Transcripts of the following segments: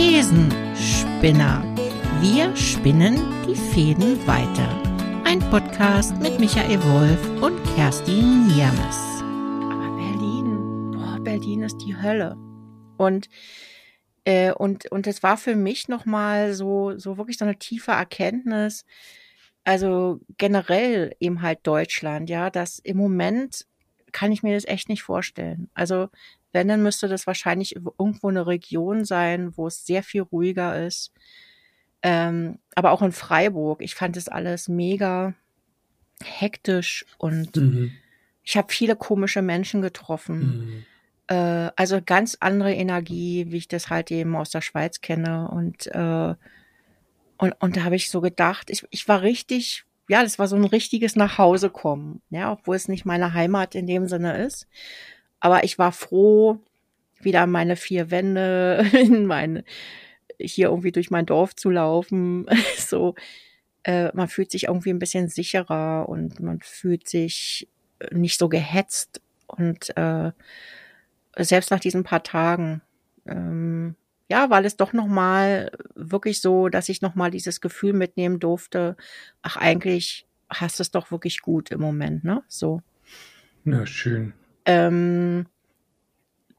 Thesenspinner. Wir spinnen die Fäden weiter. Ein Podcast mit Michael Wolf und Kerstin Niermes. Aber Berlin, boah, Berlin ist die Hölle. Und äh, und und es war für mich noch mal so so wirklich so eine tiefe Erkenntnis. Also generell eben halt Deutschland, ja, dass im Moment kann ich mir das echt nicht vorstellen. Also wenn, dann müsste das wahrscheinlich irgendwo eine Region sein, wo es sehr viel ruhiger ist. Ähm, aber auch in Freiburg. Ich fand es alles mega hektisch und mhm. ich habe viele komische Menschen getroffen. Mhm. Äh, also ganz andere Energie, wie ich das halt eben aus der Schweiz kenne. Und, äh, und, und da habe ich so gedacht, ich, ich war richtig, ja, das war so ein richtiges Nachhausekommen, ja, obwohl es nicht meine Heimat in dem Sinne ist. Aber ich war froh, wieder meine vier Wände in meine, hier irgendwie durch mein Dorf zu laufen. so, äh, man fühlt sich irgendwie ein bisschen sicherer und man fühlt sich nicht so gehetzt und äh, selbst nach diesen paar Tagen, ähm, ja, war es doch nochmal wirklich so, dass ich nochmal dieses Gefühl mitnehmen durfte, ach, eigentlich hast es doch wirklich gut im Moment, ne? So. Ja, schön. Ähm,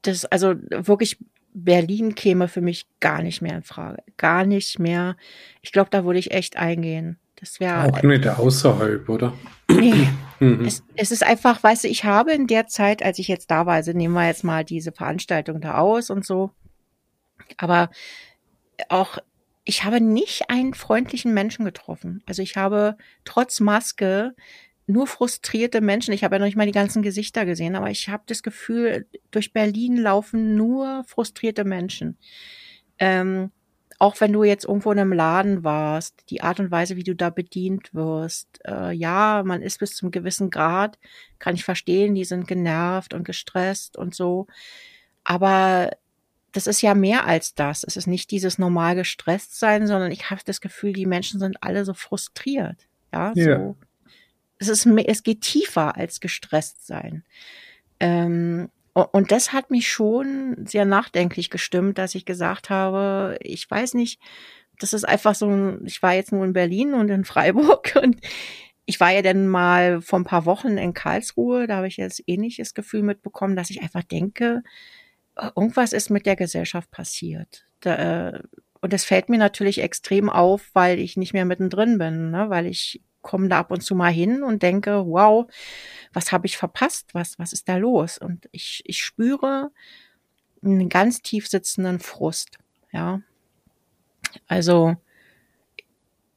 das, also wirklich Berlin käme für mich gar nicht mehr in Frage. Gar nicht mehr. Ich glaube, da würde ich echt eingehen. Das wäre. Auch nicht außerhalb, oder? Nee. mhm. es, es, ist einfach, weißt du, ich habe in der Zeit, als ich jetzt da war, also nehmen wir jetzt mal diese Veranstaltung da aus und so. Aber auch, ich habe nicht einen freundlichen Menschen getroffen. Also ich habe trotz Maske nur frustrierte Menschen. Ich habe ja noch nicht mal die ganzen Gesichter gesehen, aber ich habe das Gefühl, durch Berlin laufen nur frustrierte Menschen. Ähm, auch wenn du jetzt irgendwo in einem Laden warst, die Art und Weise, wie du da bedient wirst, äh, ja, man ist bis zum gewissen Grad, kann ich verstehen, die sind genervt und gestresst und so. Aber das ist ja mehr als das. Es ist nicht dieses normal gestresst sein, sondern ich habe das Gefühl, die Menschen sind alle so frustriert. Ja, ja. so es ist, es geht tiefer als gestresst sein. Ähm, und das hat mich schon sehr nachdenklich gestimmt, dass ich gesagt habe, ich weiß nicht, das ist einfach so, ich war jetzt nur in Berlin und in Freiburg und ich war ja dann mal vor ein paar Wochen in Karlsruhe, da habe ich jetzt ähnliches Gefühl mitbekommen, dass ich einfach denke, irgendwas ist mit der Gesellschaft passiert. Da, äh, und das fällt mir natürlich extrem auf, weil ich nicht mehr mittendrin bin, ne? weil ich komme da ab und zu mal hin und denke, wow, was habe ich verpasst? Was, was ist da los? Und ich, ich spüre einen ganz tief sitzenden Frust, ja. Also,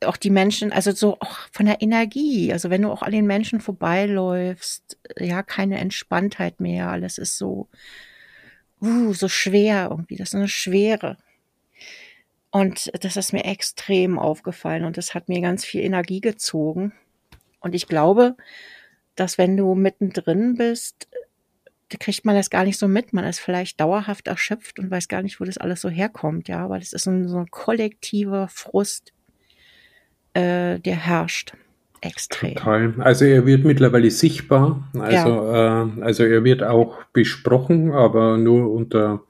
auch die Menschen, also so auch von der Energie, also wenn du auch an den Menschen vorbeiläufst, ja, keine Entspanntheit mehr, alles ist so, uh, so schwer irgendwie, das ist eine Schwere. Und das ist mir extrem aufgefallen und das hat mir ganz viel Energie gezogen. Und ich glaube, dass wenn du mittendrin bist, kriegt man das gar nicht so mit. Man ist vielleicht dauerhaft erschöpft und weiß gar nicht, wo das alles so herkommt, ja. Aber das ist ein, so ein kollektiver Frust, äh, der herrscht. Extrem. Total. Also er wird mittlerweile sichtbar. Also, ja. äh, also er wird auch besprochen, aber nur unter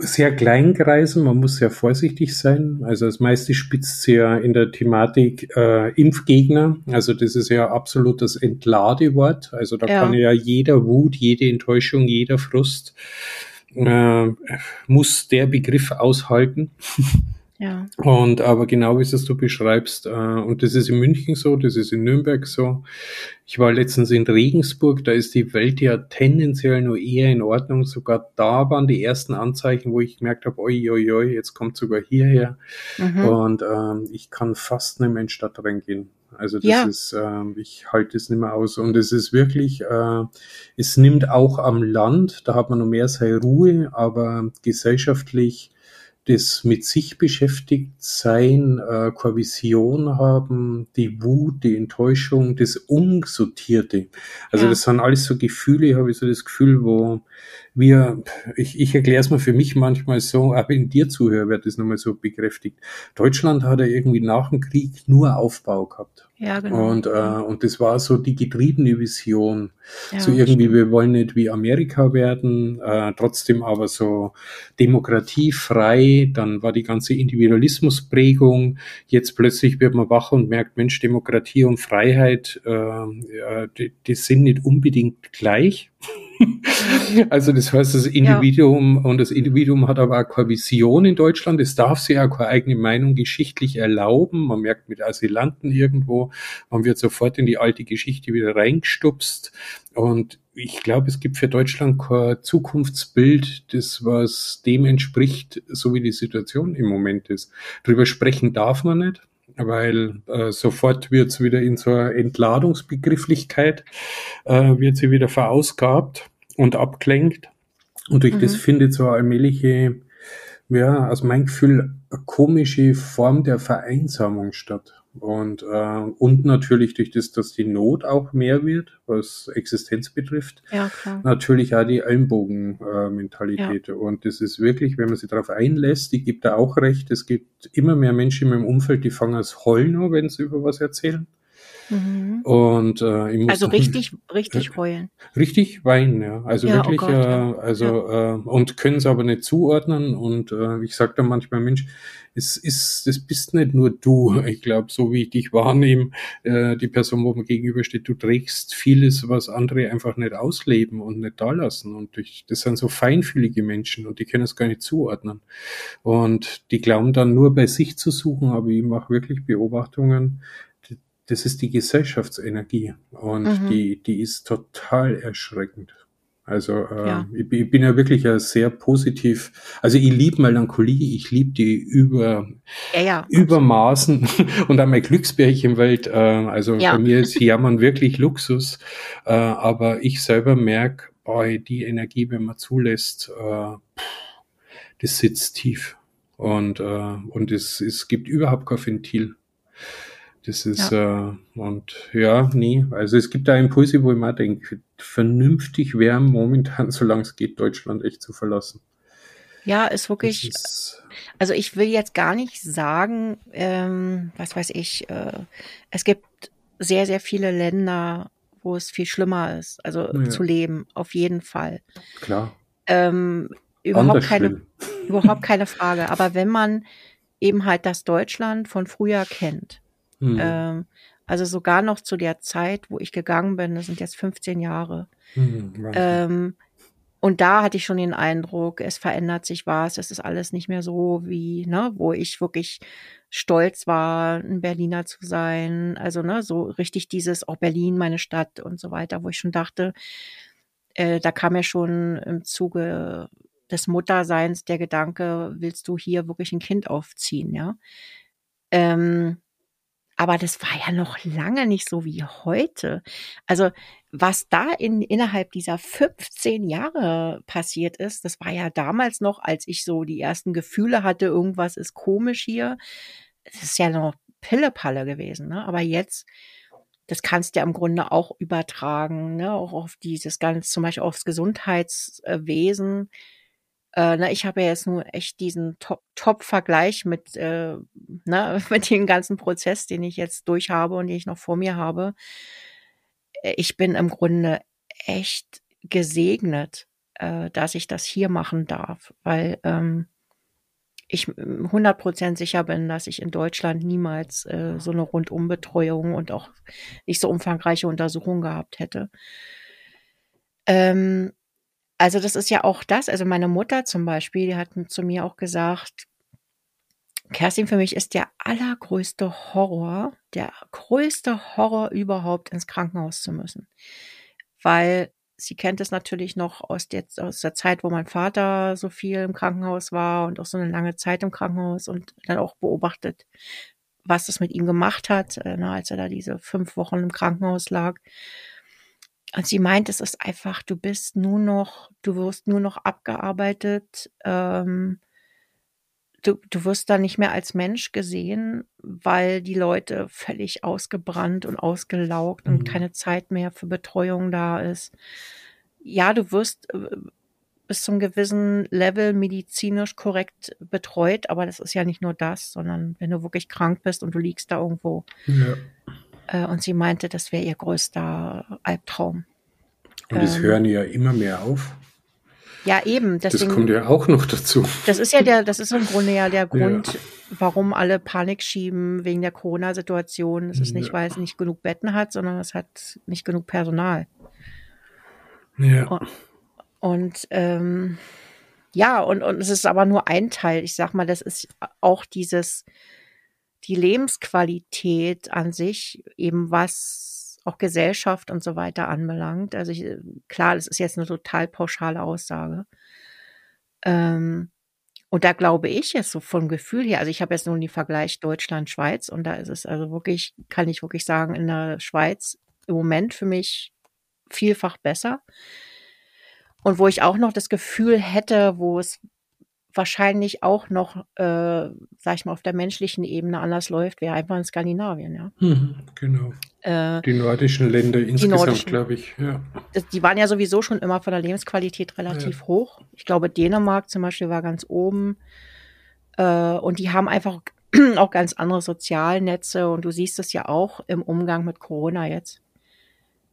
sehr kleinen Kreisen, man muss sehr vorsichtig sein. Also das meiste spitzt ja in der Thematik äh, Impfgegner. Also das ist ja absolut das Entladewort. Also da ja. kann ja jeder Wut, jede Enttäuschung, jeder Frust äh, muss der Begriff aushalten. Ja. Und aber genau wie es du beschreibst, äh, und das ist in München so, das ist in Nürnberg so. Ich war letztens in Regensburg, da ist die Welt ja tendenziell nur eher in Ordnung. Sogar da waren die ersten Anzeichen, wo ich gemerkt habe, oi, oi, oi, jetzt kommt sogar hierher. Mhm. Und ähm, ich kann fast nicht mehr in die Stadt reingehen. Also das ja. ist, äh, ich halte es nicht mehr aus. Und es ist wirklich, äh, es nimmt auch am Land, da hat man noch mehr seine Ruhe, aber gesellschaftlich das mit sich beschäftigt sein, äh, keine Vision haben, die Wut, die Enttäuschung, das Unsortierte. Also ja. das sind alles so Gefühle, habe ich so das Gefühl, wo wir, ich, ich erkläre es mal für mich manchmal so, auch wenn dir zuhöre, wird das nochmal so bekräftigt. Deutschland hat ja irgendwie nach dem Krieg nur Aufbau gehabt. Ja, genau. Und, äh, und das war so die getriebene Vision. Ja, so irgendwie, stimmt. wir wollen nicht wie Amerika werden, äh, trotzdem aber so demokratiefrei. Dann war die ganze Individualismusprägung. Jetzt plötzlich wird man wach und merkt, Mensch, Demokratie und Freiheit, äh, die, die sind nicht unbedingt gleich. also das heißt, das Individuum ja. und das Individuum hat aber auch keine Vision in Deutschland. Es darf sich auch keine eigene Meinung geschichtlich erlauben. Man merkt mit Asylanten irgendwo, man wird sofort in die alte Geschichte wieder reingestupst. Und ich glaube, es gibt für Deutschland kein Zukunftsbild, das was dem entspricht, so wie die Situation im Moment ist. Darüber sprechen darf man nicht weil äh, sofort wird es wieder in so einer Entladungsbegrifflichkeit, äh, wird sie wieder verausgabt und abgelenkt. Und durch mhm. das findet so eine allmähliche, ja, aus meinem Gefühl, eine komische Form der Vereinsamung statt. Und, äh, und natürlich durch das, dass die Not auch mehr wird, was Existenz betrifft. Ja, klar. Natürlich auch die Ellenbogen-Mentalität. Ja. Und das ist wirklich, wenn man sich darauf einlässt, die gibt da auch recht. Es gibt immer mehr Menschen in meinem Umfeld, die fangen als Heulen wenn sie über was erzählen. Mhm. Und äh, ich muss also richtig, richtig heulen. Richtig weinen, ja. Also ja, oh wirklich, oh Gott, ja. äh, also ja. äh, und können es aber nicht zuordnen. Und äh, ich sage dann manchmal, Mensch, es ist, das bist nicht nur du. Ich glaube, so wie ich dich wahrnehme, äh, die Person, wo man gegenübersteht, du trägst vieles, was andere einfach nicht ausleben und nicht da lassen. Und durch, das sind so feinfühlige Menschen und die können es gar nicht zuordnen. Und die glauben dann nur bei sich zu suchen, aber ich mache wirklich Beobachtungen, das ist die Gesellschaftsenergie und mhm. die, die ist total erschreckend. Also äh, ja. ich, ich, bin ja wirklich ja sehr positiv. Also ich liebe Melancholie, ich liebe die über ja, ja. Übermaßen und einmal Glücksbärchenwelt. Äh, also bei mir ist Jammern wirklich Luxus. Äh, aber ich selber merke, boah, die Energie, wenn man zulässt, äh, das sitzt tief. Und, äh, und es, es gibt überhaupt kein Ventil. Das ist, ja. äh, und ja, nee, also es gibt da Impulse, wo ich mir denke, vernünftig wäre momentan, solange es geht, Deutschland echt zu verlassen. Ja, ist wirklich, ist, also ich will jetzt gar nicht sagen, ähm, was weiß ich, äh, es gibt sehr, sehr viele Länder, wo es viel schlimmer ist, also ja. zu leben, auf jeden Fall. Klar. Ähm, überhaupt keine, überhaupt keine Frage. Aber wenn man eben halt das Deutschland von früher kennt, Mhm. Ähm, also sogar noch zu der Zeit, wo ich gegangen bin, das sind jetzt 15 Jahre. Mhm, ähm, und da hatte ich schon den Eindruck, es verändert sich was, es ist alles nicht mehr so wie, ne, wo ich wirklich stolz war, ein Berliner zu sein. Also, ne, so richtig dieses, auch Berlin, meine Stadt und so weiter, wo ich schon dachte, äh, da kam ja schon im Zuge des Mutterseins der Gedanke, willst du hier wirklich ein Kind aufziehen, ja? Ähm, aber das war ja noch lange nicht so wie heute. Also was da in, innerhalb dieser 15 Jahre passiert ist, das war ja damals noch, als ich so die ersten Gefühle hatte, irgendwas ist komisch hier. Das ist ja noch Pillepalle gewesen. Ne? Aber jetzt, das kannst du ja im Grunde auch übertragen, ne? auch auf dieses ganze, zum Beispiel aufs Gesundheitswesen. Äh, na, ich habe ja jetzt nur echt diesen Top-Vergleich mit, äh, na, mit dem ganzen Prozess, den ich jetzt durch habe und den ich noch vor mir habe. Äh, ich bin im Grunde echt gesegnet, äh, dass ich das hier machen darf, weil ähm, ich 100% sicher bin, dass ich in Deutschland niemals äh, so eine Rundumbetreuung und auch nicht so umfangreiche Untersuchungen gehabt hätte. Ähm, also das ist ja auch das. Also meine Mutter zum Beispiel, die hat zu mir auch gesagt, Kerstin, für mich ist der allergrößte Horror, der größte Horror überhaupt ins Krankenhaus zu müssen. Weil sie kennt es natürlich noch aus der, aus der Zeit, wo mein Vater so viel im Krankenhaus war und auch so eine lange Zeit im Krankenhaus und dann auch beobachtet, was das mit ihm gemacht hat, äh, na, als er da diese fünf Wochen im Krankenhaus lag. Und sie meint, es ist einfach, du bist nur noch, du wirst nur noch abgearbeitet, ähm, du, du wirst da nicht mehr als Mensch gesehen, weil die Leute völlig ausgebrannt und ausgelaugt mhm. und keine Zeit mehr für Betreuung da ist. Ja, du wirst äh, bis zum gewissen Level medizinisch korrekt betreut, aber das ist ja nicht nur das, sondern wenn du wirklich krank bist und du liegst da irgendwo. Ja. Äh, und sie meinte, das wäre ihr größter Albtraum. Und es ähm, hören ja immer mehr auf. Ja, eben. Deswegen, das kommt ja auch noch dazu. Das ist ja der, das ist im Grunde ja der Grund, ja. warum alle Panik schieben wegen der Corona-Situation. Es ist nicht, ja. weil es nicht genug Betten hat, sondern es hat nicht genug Personal. Ja. Und, und ähm, ja, und, und es ist aber nur ein Teil. Ich sag mal, das ist auch dieses, die Lebensqualität an sich, eben was auch Gesellschaft und so weiter anbelangt. Also ich, klar, das ist jetzt eine total pauschale Aussage. Ähm, und da glaube ich jetzt so vom Gefühl her, also ich habe jetzt nur den Vergleich Deutschland-Schweiz und da ist es also wirklich, kann ich wirklich sagen, in der Schweiz im Moment für mich vielfach besser. Und wo ich auch noch das Gefühl hätte, wo es wahrscheinlich auch noch, äh, sag ich mal, auf der menschlichen Ebene anders läuft, wäre einfach in Skandinavien, ja. Mhm, genau. Äh, die nordischen Länder insgesamt, glaube ich, ja. Die waren ja sowieso schon immer von der Lebensqualität relativ ja. hoch. Ich glaube, Dänemark zum Beispiel war ganz oben. Äh, und die haben einfach auch ganz andere Sozialnetze und du siehst es ja auch im Umgang mit Corona jetzt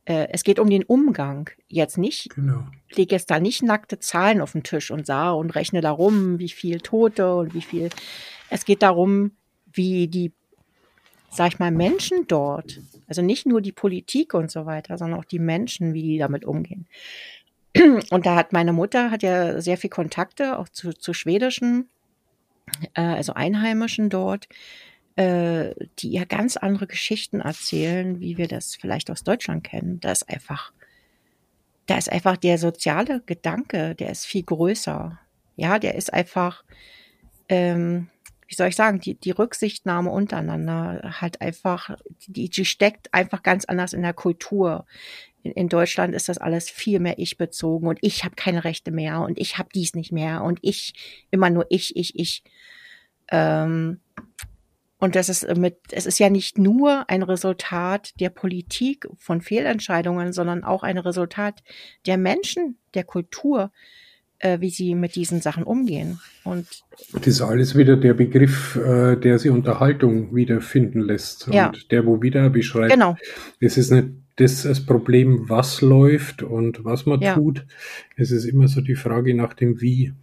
äh, es geht um den Umgang. Jetzt nicht, genau. lege jetzt da nicht nackte Zahlen auf den Tisch und sah und rechne darum, wie viel Tote und wie viel. Es geht darum, wie die, sag ich mal, Menschen dort, also nicht nur die Politik und so weiter, sondern auch die Menschen, wie die damit umgehen. Und da hat meine Mutter hat ja sehr viel Kontakte auch zu, zu schwedischen, äh, also Einheimischen dort äh, die ja ganz andere Geschichten erzählen, wie wir das vielleicht aus Deutschland kennen. Da ist einfach, da ist einfach der soziale Gedanke, der ist viel größer. Ja, der ist einfach, ähm, wie soll ich sagen, die, die Rücksichtnahme untereinander halt einfach, die, die steckt einfach ganz anders in der Kultur. In, in Deutschland ist das alles viel mehr ich bezogen und ich habe keine Rechte mehr und ich habe dies nicht mehr und ich immer nur ich, ich, ich. Ähm, und das ist mit, es ist ja nicht nur ein Resultat der Politik von Fehlentscheidungen, sondern auch ein Resultat der Menschen, der Kultur, äh, wie sie mit diesen Sachen umgehen. Und das ist alles wieder der Begriff, äh, der sie Unterhaltung wiederfinden lässt. Ja. Und der, wo wieder beschreibt, genau. es ist nicht das, das Problem, was läuft und was man ja. tut. Es ist immer so die Frage nach dem Wie.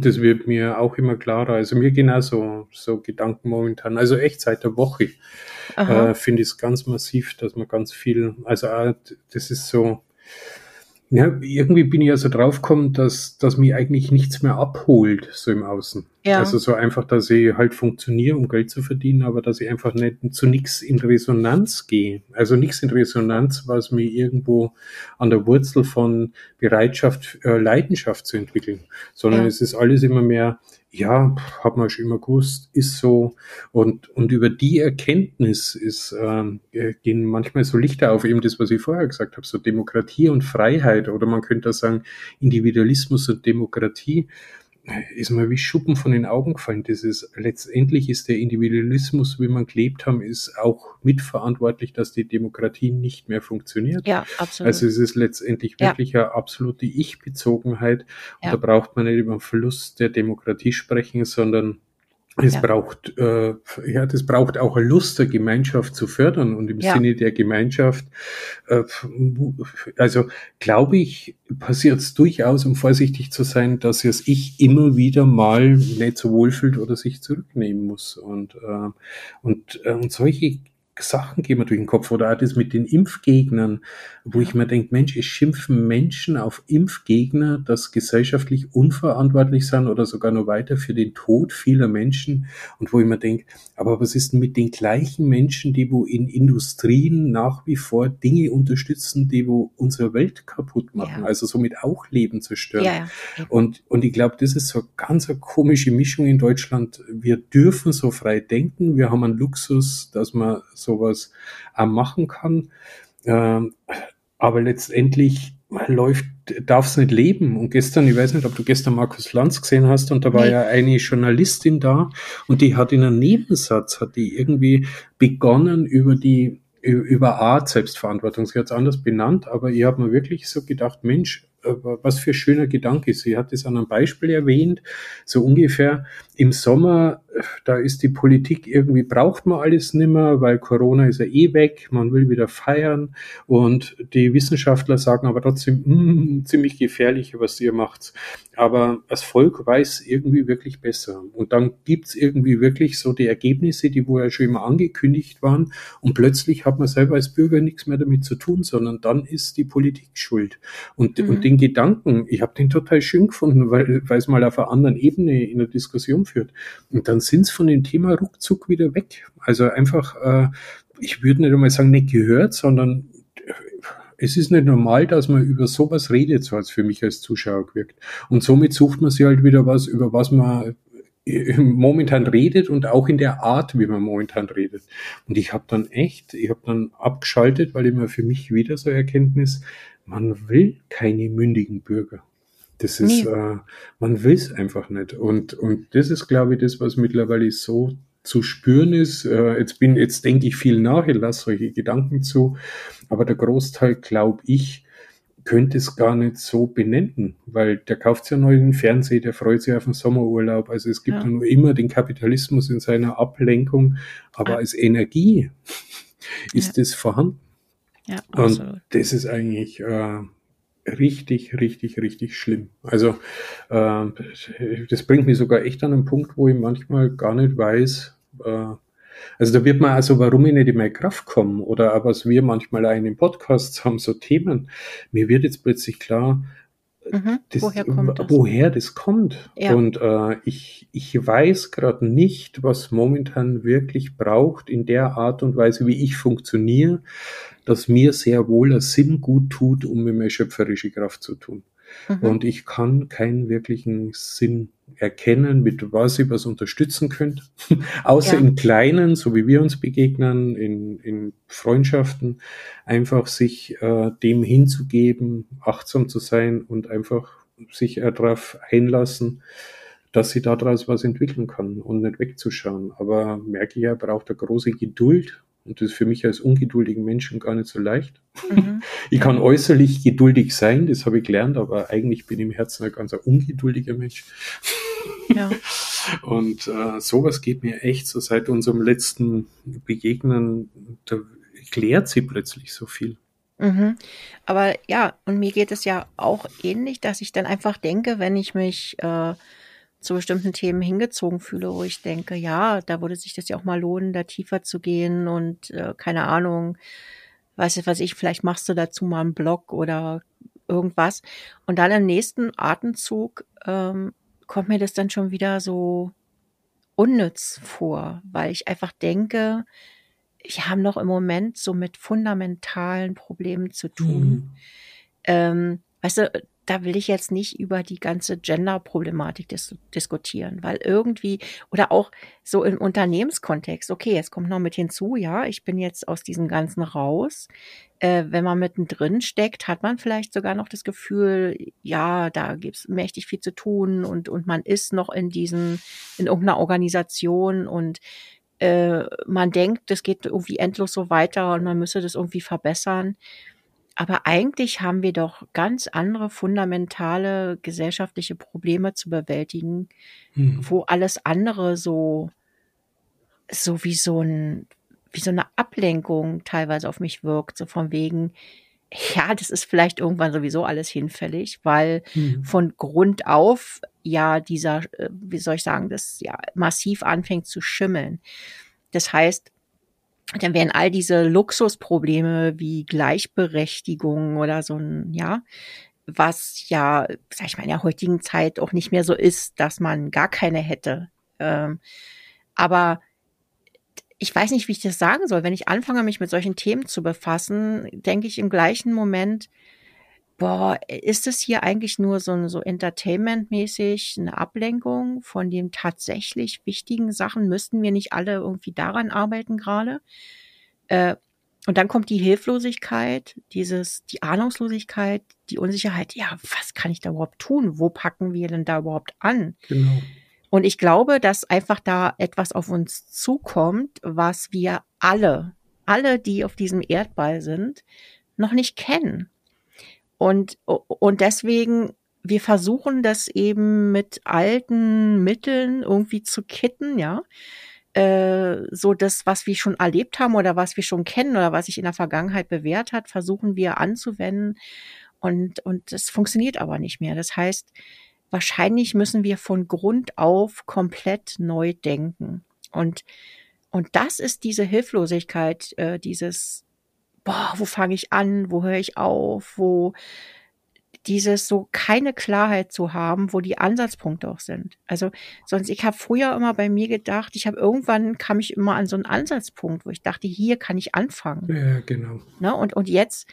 Das wird mir auch immer klarer. Also mir gehen auch so, so Gedanken momentan. Also echt seit der Woche äh, finde ich es ganz massiv, dass man ganz viel, also äh, das ist so, ja, irgendwie bin ich ja so draufgekommen, dass, dass mich eigentlich nichts mehr abholt, so im Außen. Ja. Also so einfach, dass ich halt funktioniere, um Geld zu verdienen, aber dass ich einfach nicht zu nichts in Resonanz gehe. Also nichts in Resonanz, was mir irgendwo an der Wurzel von Bereitschaft, äh, Leidenschaft zu entwickeln, sondern ja. es ist alles immer mehr, ja, hat man schon immer gewusst, ist so. Und, und über die Erkenntnis ist, äh, gehen manchmal so Lichter auf, eben das, was ich vorher gesagt habe, so Demokratie und Freiheit oder man könnte auch sagen Individualismus und Demokratie ist mir wie Schuppen von den Augen gefallen. Das ist, letztendlich ist der Individualismus, wie man gelebt haben, ist auch mitverantwortlich, dass die Demokratie nicht mehr funktioniert. Ja, absolut. Also es ist letztendlich wirklich ja. eine absolute Ich-Bezogenheit. Und ja. da braucht man nicht über den Verlust der Demokratie sprechen, sondern es ja. braucht, äh, ja, das braucht auch eine Lust der Gemeinschaft zu fördern und im ja. Sinne der Gemeinschaft, äh, also glaube ich, passiert es durchaus, um vorsichtig zu sein, dass es ich immer wieder mal nicht so wohlfühlt oder sich zurücknehmen muss und äh, und äh, und solche Sachen gehen mir durch den Kopf oder auch das mit den Impfgegnern, wo ich mir denke, Mensch, es schimpfen Menschen auf Impfgegner, dass gesellschaftlich unverantwortlich sind oder sogar noch weiter für den Tod vieler Menschen. Und wo ich mir denke, aber was ist denn mit den gleichen Menschen, die wo in Industrien nach wie vor Dinge unterstützen, die wo unsere Welt kaputt machen, ja. also somit auch Leben zerstören. Ja. Und, und ich glaube, das ist so eine ganz eine komische Mischung in Deutschland. Wir dürfen so frei denken, wir haben einen Luxus, dass man sowas auch machen kann. Ähm, aber letztendlich läuft, darf es nicht leben. Und gestern, ich weiß nicht, ob du gestern Markus Lanz gesehen hast, und da war nee. ja eine Journalistin da und die hat in einem Nebensatz, hat die irgendwie begonnen über die über Art Selbstverantwortung. Sie hat es anders benannt, aber ich habe mir wirklich so gedacht, Mensch, was für schöner Gedanke. Sie hat es an einem Beispiel erwähnt, so ungefähr im Sommer, da ist die Politik irgendwie, braucht man alles nimmer, weil Corona ist ja eh weg, man will wieder feiern und die Wissenschaftler sagen aber trotzdem, mm, ziemlich gefährlich, was ihr macht. Aber das Volk weiß irgendwie wirklich besser. Und dann gibt's irgendwie wirklich so die Ergebnisse, die vorher schon immer angekündigt waren und plötzlich hat man selber als Bürger nichts mehr damit zu tun, sondern dann ist die Politik schuld. Und, mhm. und den Gedanken, ich habe den total schön gefunden, weil, weil es mal auf einer anderen Ebene in der Diskussion führt. Und dann sind's von dem Thema ruckzuck wieder weg. Also einfach, äh, ich würde nicht einmal sagen, nicht gehört, sondern äh, es ist nicht normal, dass man über sowas redet, so als für mich als Zuschauer gewirkt. Und somit sucht man sich halt wieder was, über was man äh, momentan redet und auch in der Art, wie man momentan redet. Und ich habe dann echt, ich habe dann abgeschaltet, weil immer für mich wieder so Erkenntnis, man will keine mündigen Bürger. Das ist, nee. äh, man will es einfach nicht. Und, und das ist, glaube ich, das, was mittlerweile so zu spüren ist. Äh, jetzt bin, jetzt denke ich viel nach, ich lasse solche Gedanken zu, aber der Großteil, glaube ich, könnte es gar nicht so benennen, weil der kauft ja neu den Fernseher, der freut sich auf den Sommerurlaub. Also es gibt ja. nur immer den Kapitalismus in seiner Ablenkung, aber ja. als Energie ist ja. das vorhanden. Ja, absolut. Und das ist eigentlich äh, richtig, richtig, richtig schlimm. Also äh, das bringt mich sogar echt an einen Punkt, wo ich manchmal gar nicht weiß, äh, also da wird man also, warum ich nicht in meine Kraft komme oder was wir manchmal auch in den Podcasts haben, so Themen. Mir wird jetzt plötzlich klar, mhm, das, woher, kommt das? woher das kommt. Ja. Und äh, ich, ich weiß gerade nicht, was momentan wirklich braucht in der Art und Weise, wie ich funktioniere, dass mir sehr wohl ein Sinn gut tut, um mir mehr schöpferische Kraft zu tun. Mhm. Und ich kann keinen wirklichen Sinn erkennen, mit was ich was unterstützen könnte. Außer ja. im Kleinen, so wie wir uns begegnen, in, in Freundschaften, einfach sich äh, dem hinzugeben, achtsam zu sein und einfach sich äh, darauf einlassen, dass sie daraus was entwickeln kann und nicht wegzuschauen. Aber merke ich ja, braucht eine große Geduld und das ist für mich als ungeduldigen Menschen gar nicht so leicht. Mhm. Ich kann äußerlich geduldig sein, das habe ich gelernt, aber eigentlich bin ich im Herzen ein ganz ungeduldiger Mensch. Ja. Und äh, sowas geht mir echt so seit unserem letzten Begegnen, da klärt sie plötzlich so viel. Mhm. Aber ja, und mir geht es ja auch ähnlich, dass ich dann einfach denke, wenn ich mich äh, zu bestimmten Themen hingezogen fühle, wo ich denke, ja, da würde sich das ja auch mal lohnen, da tiefer zu gehen und äh, keine Ahnung, weiß ich was ich, vielleicht machst du dazu mal einen Blog oder irgendwas. Und dann im nächsten Atemzug ähm, kommt mir das dann schon wieder so unnütz vor, weil ich einfach denke, wir haben noch im Moment so mit fundamentalen Problemen zu tun. Mhm. Ähm, weißt du, da will ich jetzt nicht über die ganze Gender-Problematik dis diskutieren, weil irgendwie, oder auch so im Unternehmenskontext, okay, es kommt noch mit hinzu, ja, ich bin jetzt aus diesem Ganzen raus. Äh, wenn man mittendrin steckt, hat man vielleicht sogar noch das Gefühl, ja, da gibt's mächtig viel zu tun und, und man ist noch in diesen, in irgendeiner Organisation und äh, man denkt, das geht irgendwie endlos so weiter und man müsse das irgendwie verbessern. Aber eigentlich haben wir doch ganz andere fundamentale gesellschaftliche Probleme zu bewältigen, hm. wo alles andere so, so wie so ein, wie so eine Ablenkung teilweise auf mich wirkt, so von wegen, ja, das ist vielleicht irgendwann sowieso alles hinfällig, weil hm. von Grund auf ja dieser, äh, wie soll ich sagen, das ja massiv anfängt zu schimmeln. Das heißt, dann wären all diese Luxusprobleme wie Gleichberechtigung oder so ein, ja, was ja, sag ich mal, in der heutigen Zeit auch nicht mehr so ist, dass man gar keine hätte. Ähm, aber ich weiß nicht, wie ich das sagen soll. Wenn ich anfange, mich mit solchen Themen zu befassen, denke ich im gleichen Moment, boah, ist es hier eigentlich nur so, so entertainmentmäßig eine Ablenkung von den tatsächlich wichtigen Sachen? Müssten wir nicht alle irgendwie daran arbeiten gerade? Äh, und dann kommt die Hilflosigkeit, dieses, die Ahnungslosigkeit, die Unsicherheit. Ja, was kann ich da überhaupt tun? Wo packen wir denn da überhaupt an? Genau. Und ich glaube, dass einfach da etwas auf uns zukommt, was wir alle, alle, die auf diesem Erdball sind, noch nicht kennen. Und, und deswegen, wir versuchen das eben mit alten Mitteln irgendwie zu kitten, ja. Äh, so das, was wir schon erlebt haben oder was wir schon kennen oder was sich in der Vergangenheit bewährt hat, versuchen wir anzuwenden. Und, und es funktioniert aber nicht mehr. Das heißt, wahrscheinlich müssen wir von Grund auf komplett neu denken. Und, und das ist diese Hilflosigkeit, äh, dieses, boah, wo fange ich an, wo höre ich auf, wo dieses so keine Klarheit zu haben, wo die Ansatzpunkte auch sind. Also sonst, ich habe früher immer bei mir gedacht, ich habe irgendwann kam ich immer an so einen Ansatzpunkt, wo ich dachte, hier kann ich anfangen. Ja, genau. Ne? Und, und jetzt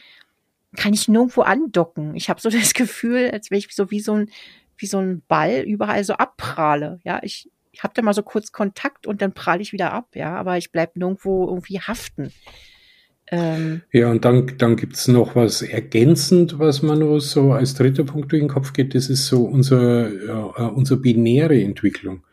kann ich nirgendwo andocken. Ich habe so das Gefühl, als wäre ich so wie so ein, wie so ein Ball überall so abprahle. Ja, ich, ich habe da mal so kurz Kontakt und dann prahle ich wieder ab, ja, aber ich bleib nirgendwo irgendwie haften. Ähm, ja, und dann, dann gibt's noch was ergänzend, was man nur so als dritter Punkt durch den Kopf geht, das ist so unser, ja, äh, unsere binäre Entwicklung.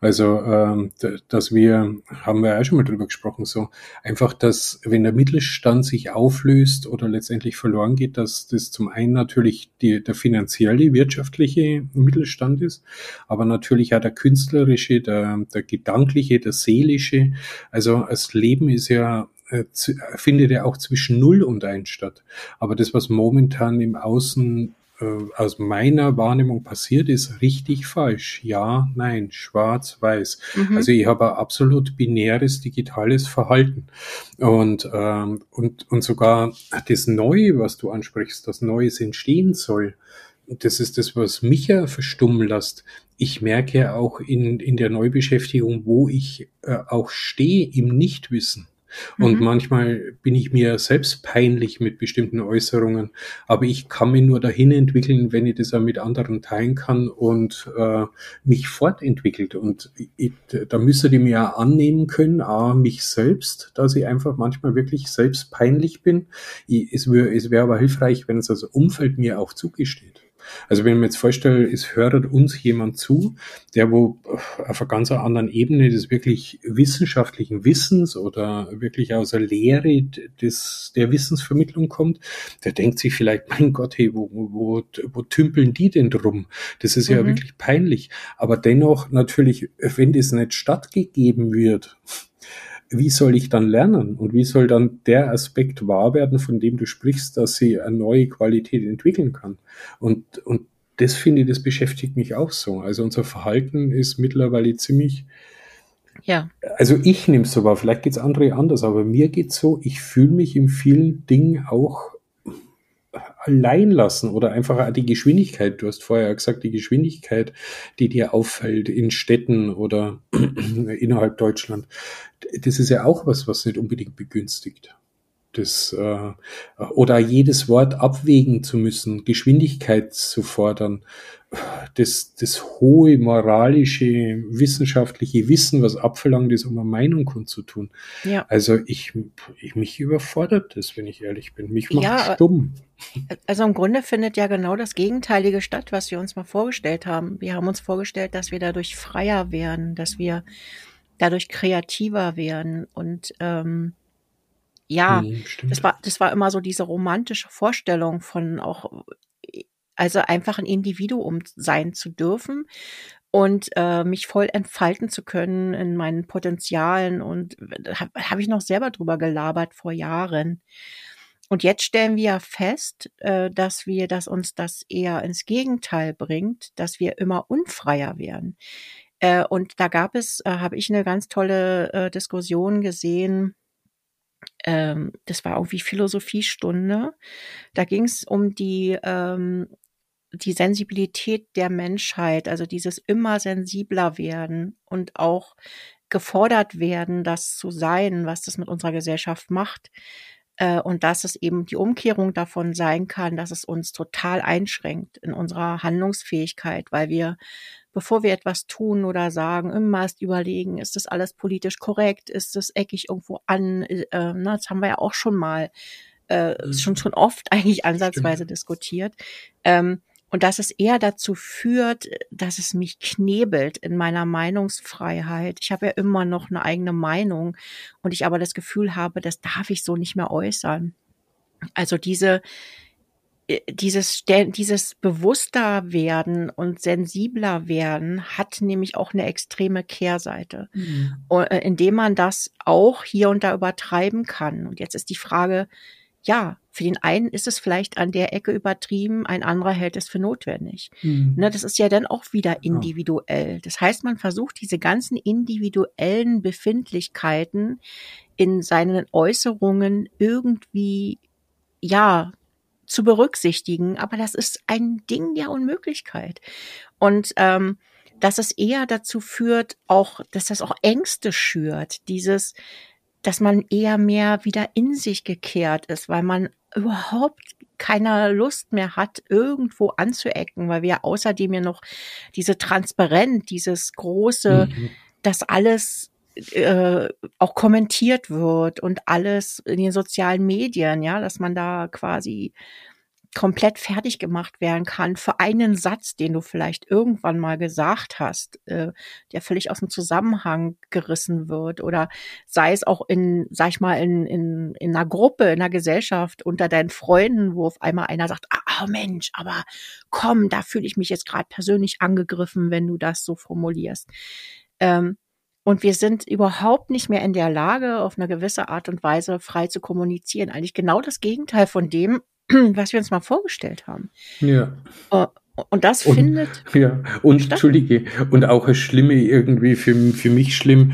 Also, ähm, dass wir, haben wir ja schon mal drüber gesprochen, so einfach, dass wenn der Mittelstand sich auflöst oder letztendlich verloren geht, dass das zum einen natürlich die, der finanzielle, wirtschaftliche Mittelstand ist, aber natürlich auch der künstlerische, der, der gedankliche, der seelische. Also das Leben ist ja äh, findet ja auch zwischen Null und Eins statt. Aber das, was momentan im Außen äh, aus meiner Wahrnehmung passiert, ist richtig falsch. Ja, nein, schwarz, weiß. Mhm. Also ich habe ein absolut binäres digitales Verhalten. Und, ähm, und, und sogar das Neue, was du ansprichst, das Neues entstehen soll, das ist das, was mich ja verstummen lässt. Ich merke auch in, in der Neubeschäftigung, wo ich äh, auch stehe im Nichtwissen. Und mhm. manchmal bin ich mir selbst peinlich mit bestimmten Äußerungen, aber ich kann mich nur dahin entwickeln, wenn ich das auch mit anderen teilen kann und äh, mich fortentwickelt. Und ich, da müsste die mir auch annehmen können, a, mich selbst, dass ich einfach manchmal wirklich selbst peinlich bin. Ich, es wäre es wär aber hilfreich, wenn es das Umfeld mir auch zugesteht. Also wenn ich mir jetzt vorstelle, es hört uns jemand zu, der wo auf einer ganz anderen Ebene des wirklich wissenschaftlichen Wissens oder wirklich aus der Lehre des, der Wissensvermittlung kommt, der denkt sich vielleicht, mein Gott, hey, wo, wo, wo tümpeln die denn drum? Das ist ja mhm. wirklich peinlich. Aber dennoch natürlich, wenn das nicht stattgegeben wird, wie soll ich dann lernen und wie soll dann der Aspekt wahr werden, von dem du sprichst, dass sie eine neue Qualität entwickeln kann? Und, und das finde ich, das beschäftigt mich auch so. Also unser Verhalten ist mittlerweile ziemlich, ja. Also ich nehme es so wahr, vielleicht geht es andere anders, aber mir geht so, ich fühle mich in vielen Dingen auch allein lassen oder einfach die Geschwindigkeit. Du hast vorher gesagt, die Geschwindigkeit, die dir auffällt in Städten oder innerhalb Deutschland. Das ist ja auch was, was nicht unbedingt begünstigt. Das, äh, oder jedes Wort abwägen zu müssen, Geschwindigkeit zu fordern, das, das hohe moralische, wissenschaftliche Wissen, was abverlangt ist, um eine Meinung kundzutun. Ja. Also ich, ich mich überfordert das, wenn ich ehrlich bin. Mich macht ja, stumm. Also im Grunde findet ja genau das Gegenteilige statt, was wir uns mal vorgestellt haben. Wir haben uns vorgestellt, dass wir dadurch freier werden, dass wir dadurch kreativer werden und ähm, ja, hm, das war das war immer so diese romantische Vorstellung von auch also einfach ein Individuum sein zu dürfen und äh, mich voll entfalten zu können in meinen Potenzialen. Und da habe hab ich noch selber drüber gelabert vor Jahren. Und jetzt stellen wir ja fest, äh, dass wir, dass uns das eher ins Gegenteil bringt, dass wir immer unfreier werden. Äh, und da gab es, äh, habe ich eine ganz tolle äh, Diskussion gesehen ähm, das war irgendwie Philosophiestunde. Da ging es um die ähm, die Sensibilität der Menschheit, also dieses immer sensibler werden und auch gefordert werden, das zu sein, was das mit unserer Gesellschaft macht. Äh, und dass es eben die Umkehrung davon sein kann, dass es uns total einschränkt in unserer Handlungsfähigkeit, weil wir, bevor wir etwas tun oder sagen, immer erst überlegen, ist das alles politisch korrekt, ist das eckig irgendwo an, äh, na, das haben wir ja auch schon mal äh, mhm. schon schon oft eigentlich ansatzweise Stimmt. diskutiert. Ähm, und dass es eher dazu führt, dass es mich knebelt in meiner Meinungsfreiheit. Ich habe ja immer noch eine eigene Meinung und ich aber das Gefühl habe, das darf ich so nicht mehr äußern. Also diese, äh, dieses, dieses bewusster werden und sensibler werden hat nämlich auch eine extreme Kehrseite, mhm. Äh, indem man das auch hier und da übertreiben kann. Und jetzt ist die Frage, ja, für den einen ist es vielleicht an der Ecke übertrieben, ein anderer hält es für notwendig. Mhm. Ne, das ist ja dann auch wieder individuell. Das heißt, man versucht diese ganzen individuellen Befindlichkeiten in seinen Äußerungen irgendwie, ja, zu berücksichtigen. Aber das ist ein Ding der Unmöglichkeit. Und ähm, dass es eher dazu führt, auch, dass das auch Ängste schürt, dieses, dass man eher mehr wieder in sich gekehrt ist, weil man überhaupt keine Lust mehr hat, irgendwo anzuecken, weil wir außerdem ja noch diese Transparent, dieses große, mhm. dass alles äh, auch kommentiert wird und alles in den sozialen Medien, ja, dass man da quasi komplett fertig gemacht werden kann für einen Satz, den du vielleicht irgendwann mal gesagt hast, äh, der völlig aus dem Zusammenhang gerissen wird oder sei es auch in, sag ich mal, in, in, in einer Gruppe, in einer Gesellschaft unter deinen Freunden, wo auf einmal einer sagt, ah oh Mensch, aber komm, da fühle ich mich jetzt gerade persönlich angegriffen, wenn du das so formulierst. Ähm, und wir sind überhaupt nicht mehr in der Lage, auf eine gewisse Art und Weise frei zu kommunizieren. Eigentlich genau das Gegenteil von dem, was wir uns mal vorgestellt haben. Ja. Äh, und das und, findet. Ja, und statt. Entschuldige, und auch das Schlimme irgendwie für, für mich schlimm,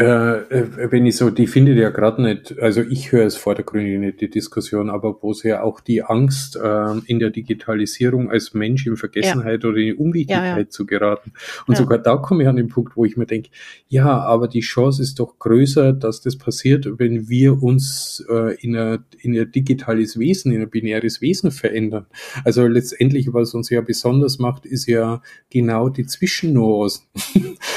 äh, äh, wenn ich so, die findet ja gerade nicht, also ich höre es vordergründig nicht, die Diskussion, aber wo es ja auch die Angst äh, in der Digitalisierung als Mensch in Vergessenheit ja. oder in Unwichtigkeit ja, ja. zu geraten. Und sogar da komme ich an den Punkt, wo ich mir denke, ja, aber die Chance ist doch größer, dass das passiert, wenn wir uns äh, in, ein, in ein digitales Wesen, in ein binäres Wesen verändern. Also letztendlich, was uns ja besonders macht, ist ja genau die Zwischennuancen.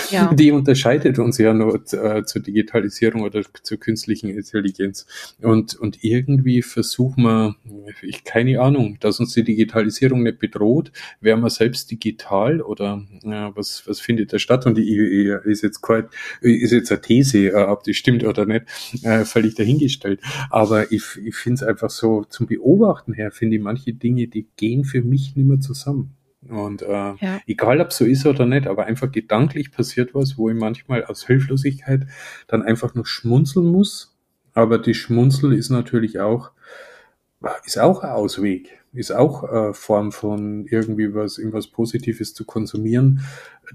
Ja. Die unterscheidet uns ja nur äh, zur Digitalisierung oder zur künstlichen Intelligenz. Und, und irgendwie versuchen wir, ich keine Ahnung, dass uns die Digitalisierung nicht bedroht, wären wir selbst digital oder ja, was, was findet da statt? Und die ist jetzt quite, ist jetzt eine These, äh, ob die stimmt oder nicht, äh, völlig dahingestellt. Aber ich, ich finde es einfach so zum Beobachten her, finde ich manche Dinge, die gehen für mich nicht mehr zusammen. Und äh, ja. egal, ob so ist oder nicht, aber einfach gedanklich passiert was, wo ich manchmal aus Hilflosigkeit dann einfach nur schmunzeln muss. Aber die Schmunzel ist natürlich auch, ist auch ein Ausweg, ist auch äh, Form von irgendwie was, irgendwas Positives zu konsumieren,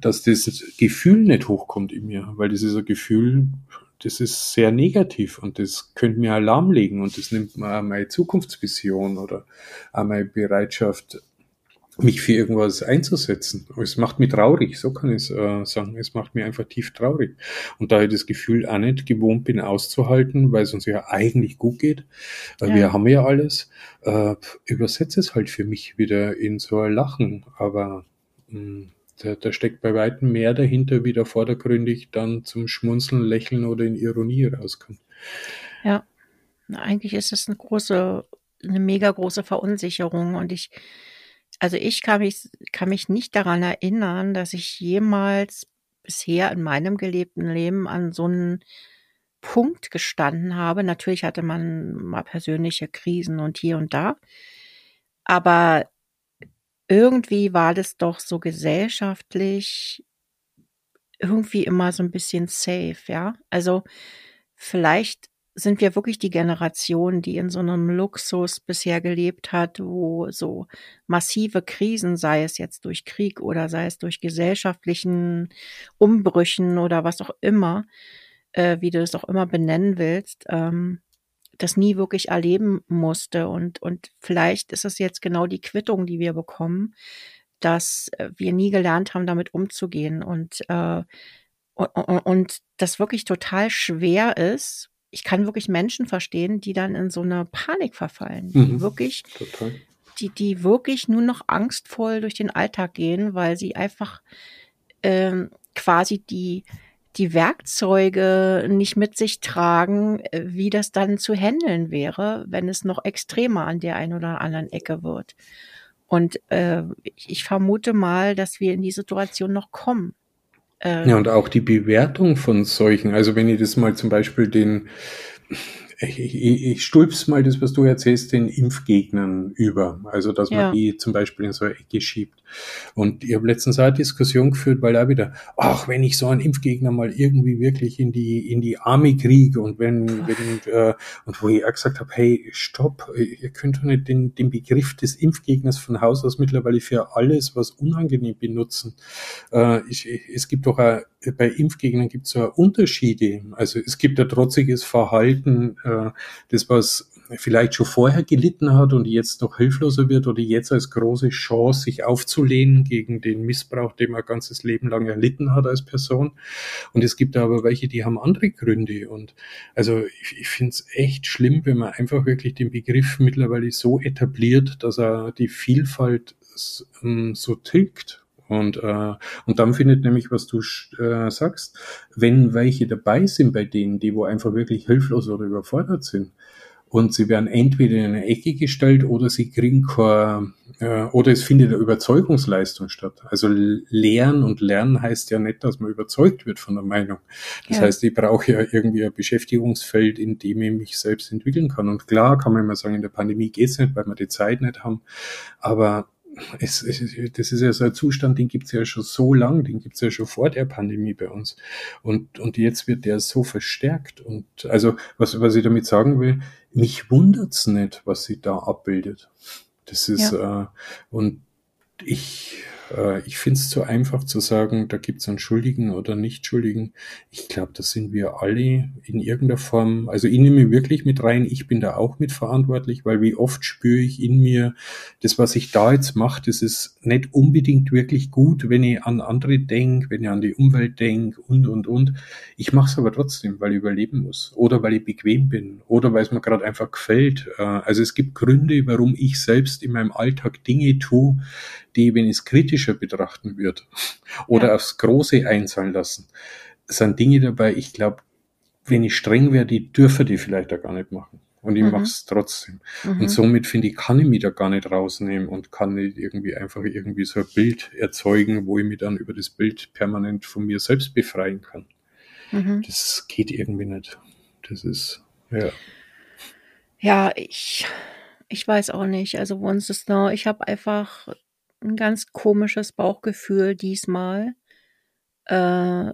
dass das Gefühl nicht hochkommt in mir, weil das ist ein Gefühl, das ist sehr negativ und das könnte mir Alarm legen und das nimmt mir meine Zukunftsvision oder meine Bereitschaft, mich für irgendwas einzusetzen. Es macht mich traurig, so kann ich äh, sagen. Es macht mich einfach tief traurig. Und da ich das Gefühl auch nicht gewohnt bin auszuhalten, weil es uns ja eigentlich gut geht, äh, ja. wir haben ja alles, äh, übersetze es halt für mich wieder in so ein Lachen. Aber mh, hm, da, da steckt bei weitem mehr dahinter, wie da vordergründig dann zum Schmunzeln, Lächeln oder in Ironie rauskommt. Ja, eigentlich ist es eine große, eine mega große Verunsicherung und ich also ich kann mich, kann mich nicht daran erinnern, dass ich jemals bisher in meinem gelebten Leben an so einen Punkt gestanden habe. Natürlich hatte man mal persönliche Krisen und hier und da. Aber irgendwie war das doch so gesellschaftlich irgendwie immer so ein bisschen safe, ja. Also vielleicht sind wir wirklich die Generation, die in so einem Luxus bisher gelebt hat, wo so massive Krisen, sei es jetzt durch Krieg oder sei es durch gesellschaftlichen Umbrüchen oder was auch immer, äh, wie du es auch immer benennen willst, ähm, das nie wirklich erleben musste. Und, und vielleicht ist es jetzt genau die Quittung, die wir bekommen, dass äh, wir nie gelernt haben, damit umzugehen und, äh, und, und das wirklich total schwer ist, ich kann wirklich Menschen verstehen, die dann in so eine Panik verfallen, die mhm, wirklich, total. die, die wirklich nur noch angstvoll durch den Alltag gehen, weil sie einfach ähm, quasi die, die Werkzeuge nicht mit sich tragen, äh, wie das dann zu handeln wäre, wenn es noch extremer an der einen oder anderen Ecke wird. Und äh, ich vermute mal, dass wir in die Situation noch kommen. Ähm, ja, und auch die Bewertung von solchen, also wenn ich das mal zum Beispiel den, ich, ich, ich stülps mal das, was du erzählst, den Impfgegnern über. Also, dass man ja. die zum Beispiel in so eine Ecke schiebt. Und ich habe letztens auch eine Diskussion geführt, weil da wieder, ach, wenn ich so einen Impfgegner mal irgendwie wirklich in die, in die Arme kriege und wenn, wenn, äh, und wo ich auch gesagt habe, hey, stopp, ihr könnt doch nicht den, den Begriff des Impfgegners von Haus aus mittlerweile für alles, was unangenehm benutzen. Äh, ich, es gibt doch auch bei Impfgegnern gibt es so Unterschiede. Also es gibt ein trotziges Verhalten, äh, das was vielleicht schon vorher gelitten hat und jetzt noch hilfloser wird oder jetzt als große Chance, sich aufzulehnen gegen den Missbrauch, den man ganzes Leben lang erlitten hat als Person. Und es gibt aber welche, die haben andere Gründe. Und also ich, ich finde es echt schlimm, wenn man einfach wirklich den Begriff mittlerweile so etabliert, dass er die Vielfalt ähm, so tilgt und, äh, und dann findet nämlich, was du äh, sagst, wenn welche dabei sind bei denen, die wo einfach wirklich hilflos oder überfordert sind, und sie werden entweder in eine Ecke gestellt oder sie kriegen kein, äh, oder es findet eine Überzeugungsleistung statt. Also Lehren und Lernen heißt ja nicht, dass man überzeugt wird von der Meinung. Das ja. heißt, ich brauche ja irgendwie ein Beschäftigungsfeld, in dem ich mich selbst entwickeln kann. Und klar kann man immer sagen, in der Pandemie geht's nicht, weil wir die Zeit nicht haben. Aber es, es, das ist ja so ein Zustand, den gibt's ja schon so lang, den gibt's ja schon vor der Pandemie bei uns. Und, und jetzt wird der so verstärkt. Und also, was, was ich damit sagen will, mich wundert's nicht, was sie da abbildet. Das ist, ja. äh, und ich äh, ich finde es zu einfach zu sagen, da gibt es einen Schuldigen oder nicht Schuldigen. Ich glaube, das sind wir alle in irgendeiner Form. Also ich nehme wirklich mit rein, ich bin da auch mitverantwortlich, weil wie oft spüre ich in mir, das, was ich da jetzt mache, das ist nicht unbedingt wirklich gut, wenn ich an andere denke, wenn ich an die Umwelt denke und, und, und. Ich mache es aber trotzdem, weil ich überleben muss oder weil ich bequem bin oder weil es mir gerade einfach gefällt. Äh, also es gibt Gründe, warum ich selbst in meinem Alltag Dinge tue, die, wenn ich es kritischer betrachten würde oder ja. aufs Große einzahlen lassen, sind Dinge dabei, ich glaube, wenn ich streng wäre, die dürfe die vielleicht auch gar nicht machen. Und ich mhm. mache es trotzdem. Mhm. Und somit finde ich, kann ich mich da gar nicht rausnehmen und kann nicht irgendwie einfach irgendwie so ein Bild erzeugen, wo ich mich dann über das Bild permanent von mir selbst befreien kann. Mhm. Das geht irgendwie nicht. Das ist, ja. Ja, ich, ich weiß auch nicht. Also, once is now, ich habe einfach ein ganz komisches Bauchgefühl diesmal, äh,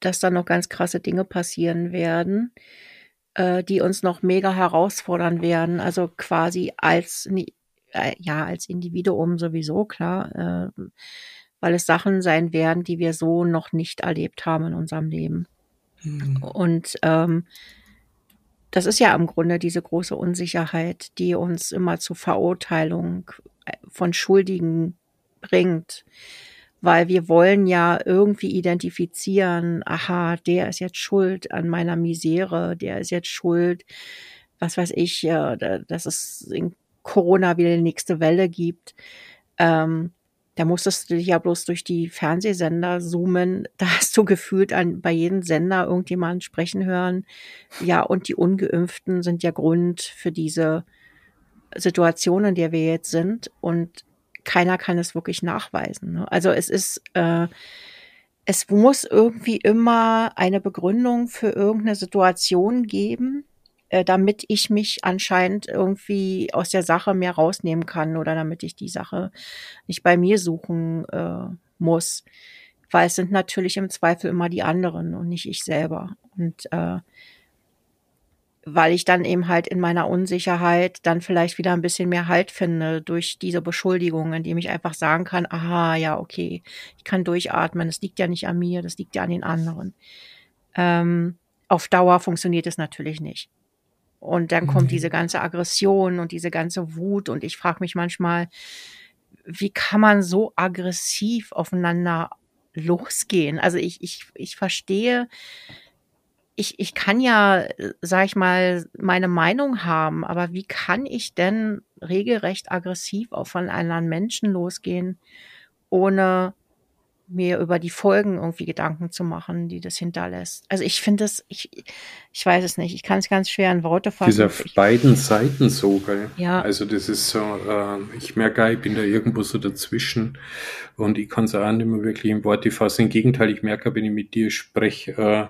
dass da noch ganz krasse Dinge passieren werden, äh, die uns noch mega herausfordern werden. Also quasi als, äh, ja, als Individuum sowieso, klar, äh, weil es Sachen sein werden, die wir so noch nicht erlebt haben in unserem Leben. Mhm. Und ähm, das ist ja im Grunde diese große Unsicherheit, die uns immer zu Verurteilung von Schuldigen bringt. Weil wir wollen ja irgendwie identifizieren, aha, der ist jetzt schuld an meiner Misere, der ist jetzt schuld, was weiß ich, dass es in Corona wieder die nächste Welle gibt. Ähm, da musstest du dich ja bloß durch die Fernsehsender zoomen. Da hast du gefühlt an, bei jedem Sender irgendjemanden sprechen hören. Ja, und die Ungeimpften sind ja Grund für diese Situation, in der wir jetzt sind und keiner kann es wirklich nachweisen. Ne? Also es ist, äh, es muss irgendwie immer eine Begründung für irgendeine Situation geben, äh, damit ich mich anscheinend irgendwie aus der Sache mehr rausnehmen kann oder damit ich die Sache nicht bei mir suchen äh, muss. Weil es sind natürlich im Zweifel immer die anderen und nicht ich selber. Und äh, weil ich dann eben halt in meiner Unsicherheit dann vielleicht wieder ein bisschen mehr Halt finde durch diese Beschuldigungen, indem ich einfach sagen kann, aha, ja, okay, ich kann durchatmen, das liegt ja nicht an mir, das liegt ja an den anderen. Ähm, auf Dauer funktioniert es natürlich nicht. Und dann kommt mhm. diese ganze Aggression und diese ganze Wut und ich frage mich manchmal, wie kann man so aggressiv aufeinander losgehen? Also ich, ich, ich verstehe, ich, ich kann ja, sag ich mal, meine Meinung haben, aber wie kann ich denn regelrecht aggressiv auf einen anderen Menschen losgehen, ohne mir über die Folgen irgendwie Gedanken zu machen, die das hinterlässt. Also ich finde es, ich, ich weiß es nicht, ich kann es ganz schwer in Worte fassen. Dieser auf beiden Seiten so, gell? Ja. Also das ist so, äh, ich merke, ich bin da irgendwo so dazwischen und ich kann es auch nicht mehr wirklich in Worte fassen. Im Gegenteil, ich merke, wenn ich mit dir spreche, äh,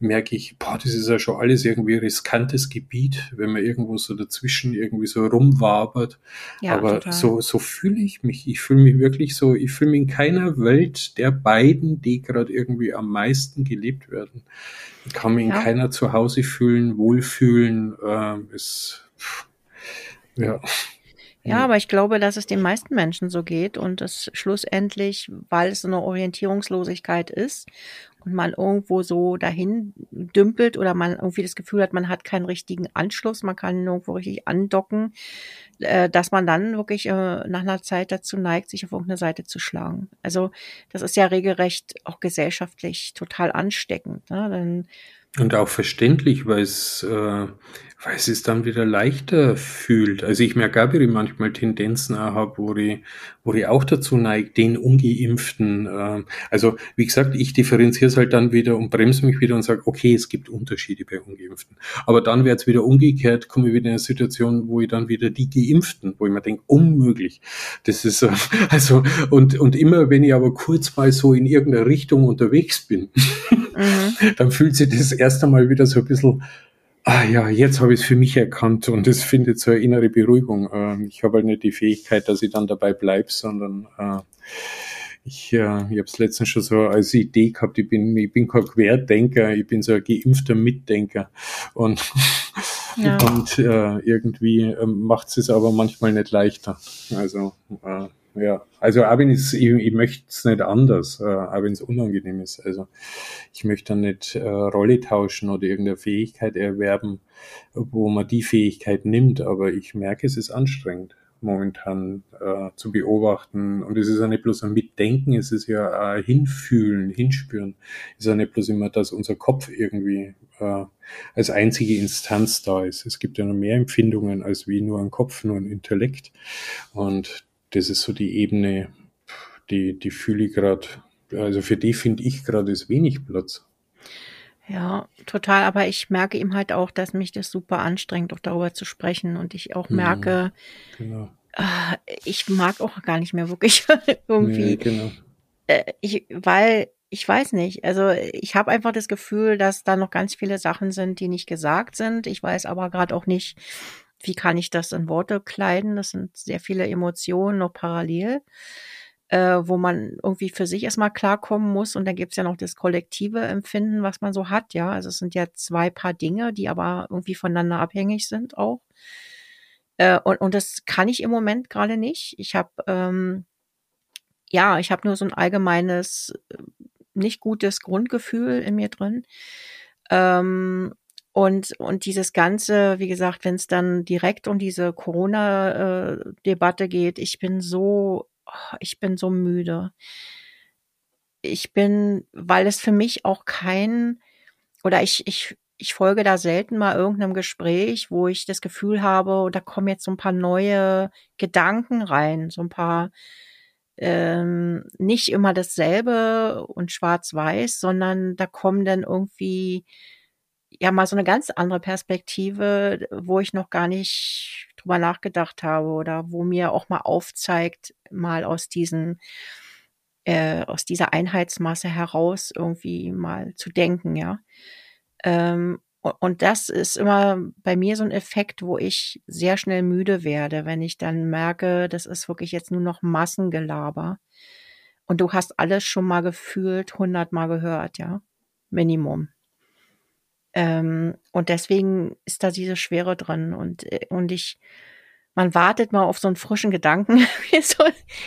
merke ich, boah, das ist ja schon alles irgendwie riskantes Gebiet, wenn man irgendwo so dazwischen irgendwie so rumwabert. Ja, Aber total. so, so fühle ich mich. Ich fühle mich wirklich so, ich fühle mich in keiner Welt der beiden, die gerade irgendwie am meisten gelebt werden. Kann mich ja. in keiner zu Hause fühlen, wohlfühlen. Äh, ist, ja. Ja, aber ich glaube, dass es den meisten Menschen so geht und es schlussendlich, weil es so eine Orientierungslosigkeit ist und man irgendwo so dahin dümpelt oder man irgendwie das Gefühl hat, man hat keinen richtigen Anschluss, man kann irgendwo richtig andocken, äh, dass man dann wirklich äh, nach einer Zeit dazu neigt, sich auf irgendeine Seite zu schlagen. Also das ist ja regelrecht auch gesellschaftlich total ansteckend. Ne? Dann und auch verständlich, weil es, äh, weil es es dann wieder leichter fühlt. Also ich merke auch, wie ich manchmal Tendenzen habe, wo ich, wo ich auch dazu neigt, den Ungeimpften. Äh, also wie gesagt, ich differenziere es halt dann wieder und bremse mich wieder und sage, okay, es gibt Unterschiede bei Ungeimpften. Aber dann wird es wieder umgekehrt, komme ich wieder in eine Situation, wo ich dann wieder die Geimpften, wo ich mir denke, unmöglich. Das ist äh, also und und immer, wenn ich aber kurz mal so in irgendeiner Richtung unterwegs bin, mhm. dann fühlt sich das erst einmal wieder so ein bisschen, ah ja, jetzt habe ich es für mich erkannt und es findet so eine innere Beruhigung. Ähm, ich habe halt nicht die Fähigkeit, dass ich dann dabei bleibe, sondern äh, ich, äh, ich habe es letztens schon so als Idee gehabt, ich bin, ich bin kein Querdenker, ich bin so ein geimpfter Mitdenker. Und, ja. und äh, irgendwie äh, macht es aber manchmal nicht leichter. Also äh, ja. Also auch wenn ich, ich möchte es nicht anders, äh, auch wenn es unangenehm ist. Also ich möchte dann nicht äh, Rolle tauschen oder irgendeine Fähigkeit erwerben, wo man die Fähigkeit nimmt, aber ich merke, es ist anstrengend momentan äh, zu beobachten. Und es ist ja nicht bloß ein Mitdenken, es ist ja ein Hinfühlen, Hinspüren. Es ist ja nicht bloß immer, dass unser Kopf irgendwie äh, als einzige Instanz da ist. Es gibt ja noch mehr Empfindungen als wie nur ein Kopf, nur ein Intellekt. Und das ist so die Ebene, die, die fühle ich gerade, also für die finde ich gerade ist wenig Platz. Ja, total. Aber ich merke eben halt auch, dass mich das super anstrengt, auch darüber zu sprechen. Und ich auch mhm. merke, genau. äh, ich mag auch gar nicht mehr wirklich irgendwie. Nee, genau. äh, ich, weil ich weiß nicht. Also ich habe einfach das Gefühl, dass da noch ganz viele Sachen sind, die nicht gesagt sind. Ich weiß aber gerade auch nicht, wie kann ich das in Worte kleiden? Das sind sehr viele Emotionen noch parallel, äh, wo man irgendwie für sich erstmal klarkommen muss. Und dann gibt's ja noch das kollektive Empfinden, was man so hat. Ja, also es sind ja zwei Paar Dinge, die aber irgendwie voneinander abhängig sind auch. Äh, und, und das kann ich im Moment gerade nicht. Ich habe ähm, ja, ich habe nur so ein allgemeines, äh, nicht gutes Grundgefühl in mir drin. Ähm, und, und dieses Ganze, wie gesagt, wenn es dann direkt um diese Corona-Debatte geht, ich bin so, oh, ich bin so müde. Ich bin, weil es für mich auch kein, oder ich, ich, ich folge da selten mal irgendeinem Gespräch, wo ich das Gefühl habe, da kommen jetzt so ein paar neue Gedanken rein, so ein paar, ähm, nicht immer dasselbe und schwarz-weiß, sondern da kommen dann irgendwie ja mal so eine ganz andere Perspektive, wo ich noch gar nicht drüber nachgedacht habe oder wo mir auch mal aufzeigt, mal aus diesen äh, aus dieser Einheitsmasse heraus irgendwie mal zu denken, ja. Ähm, und das ist immer bei mir so ein Effekt, wo ich sehr schnell müde werde, wenn ich dann merke, das ist wirklich jetzt nur noch Massengelaber. Und du hast alles schon mal gefühlt, hundertmal gehört, ja. Minimum. Ähm, und deswegen ist da diese Schwere drin. Und, äh, und ich, man wartet mal auf so einen frischen Gedanken. ich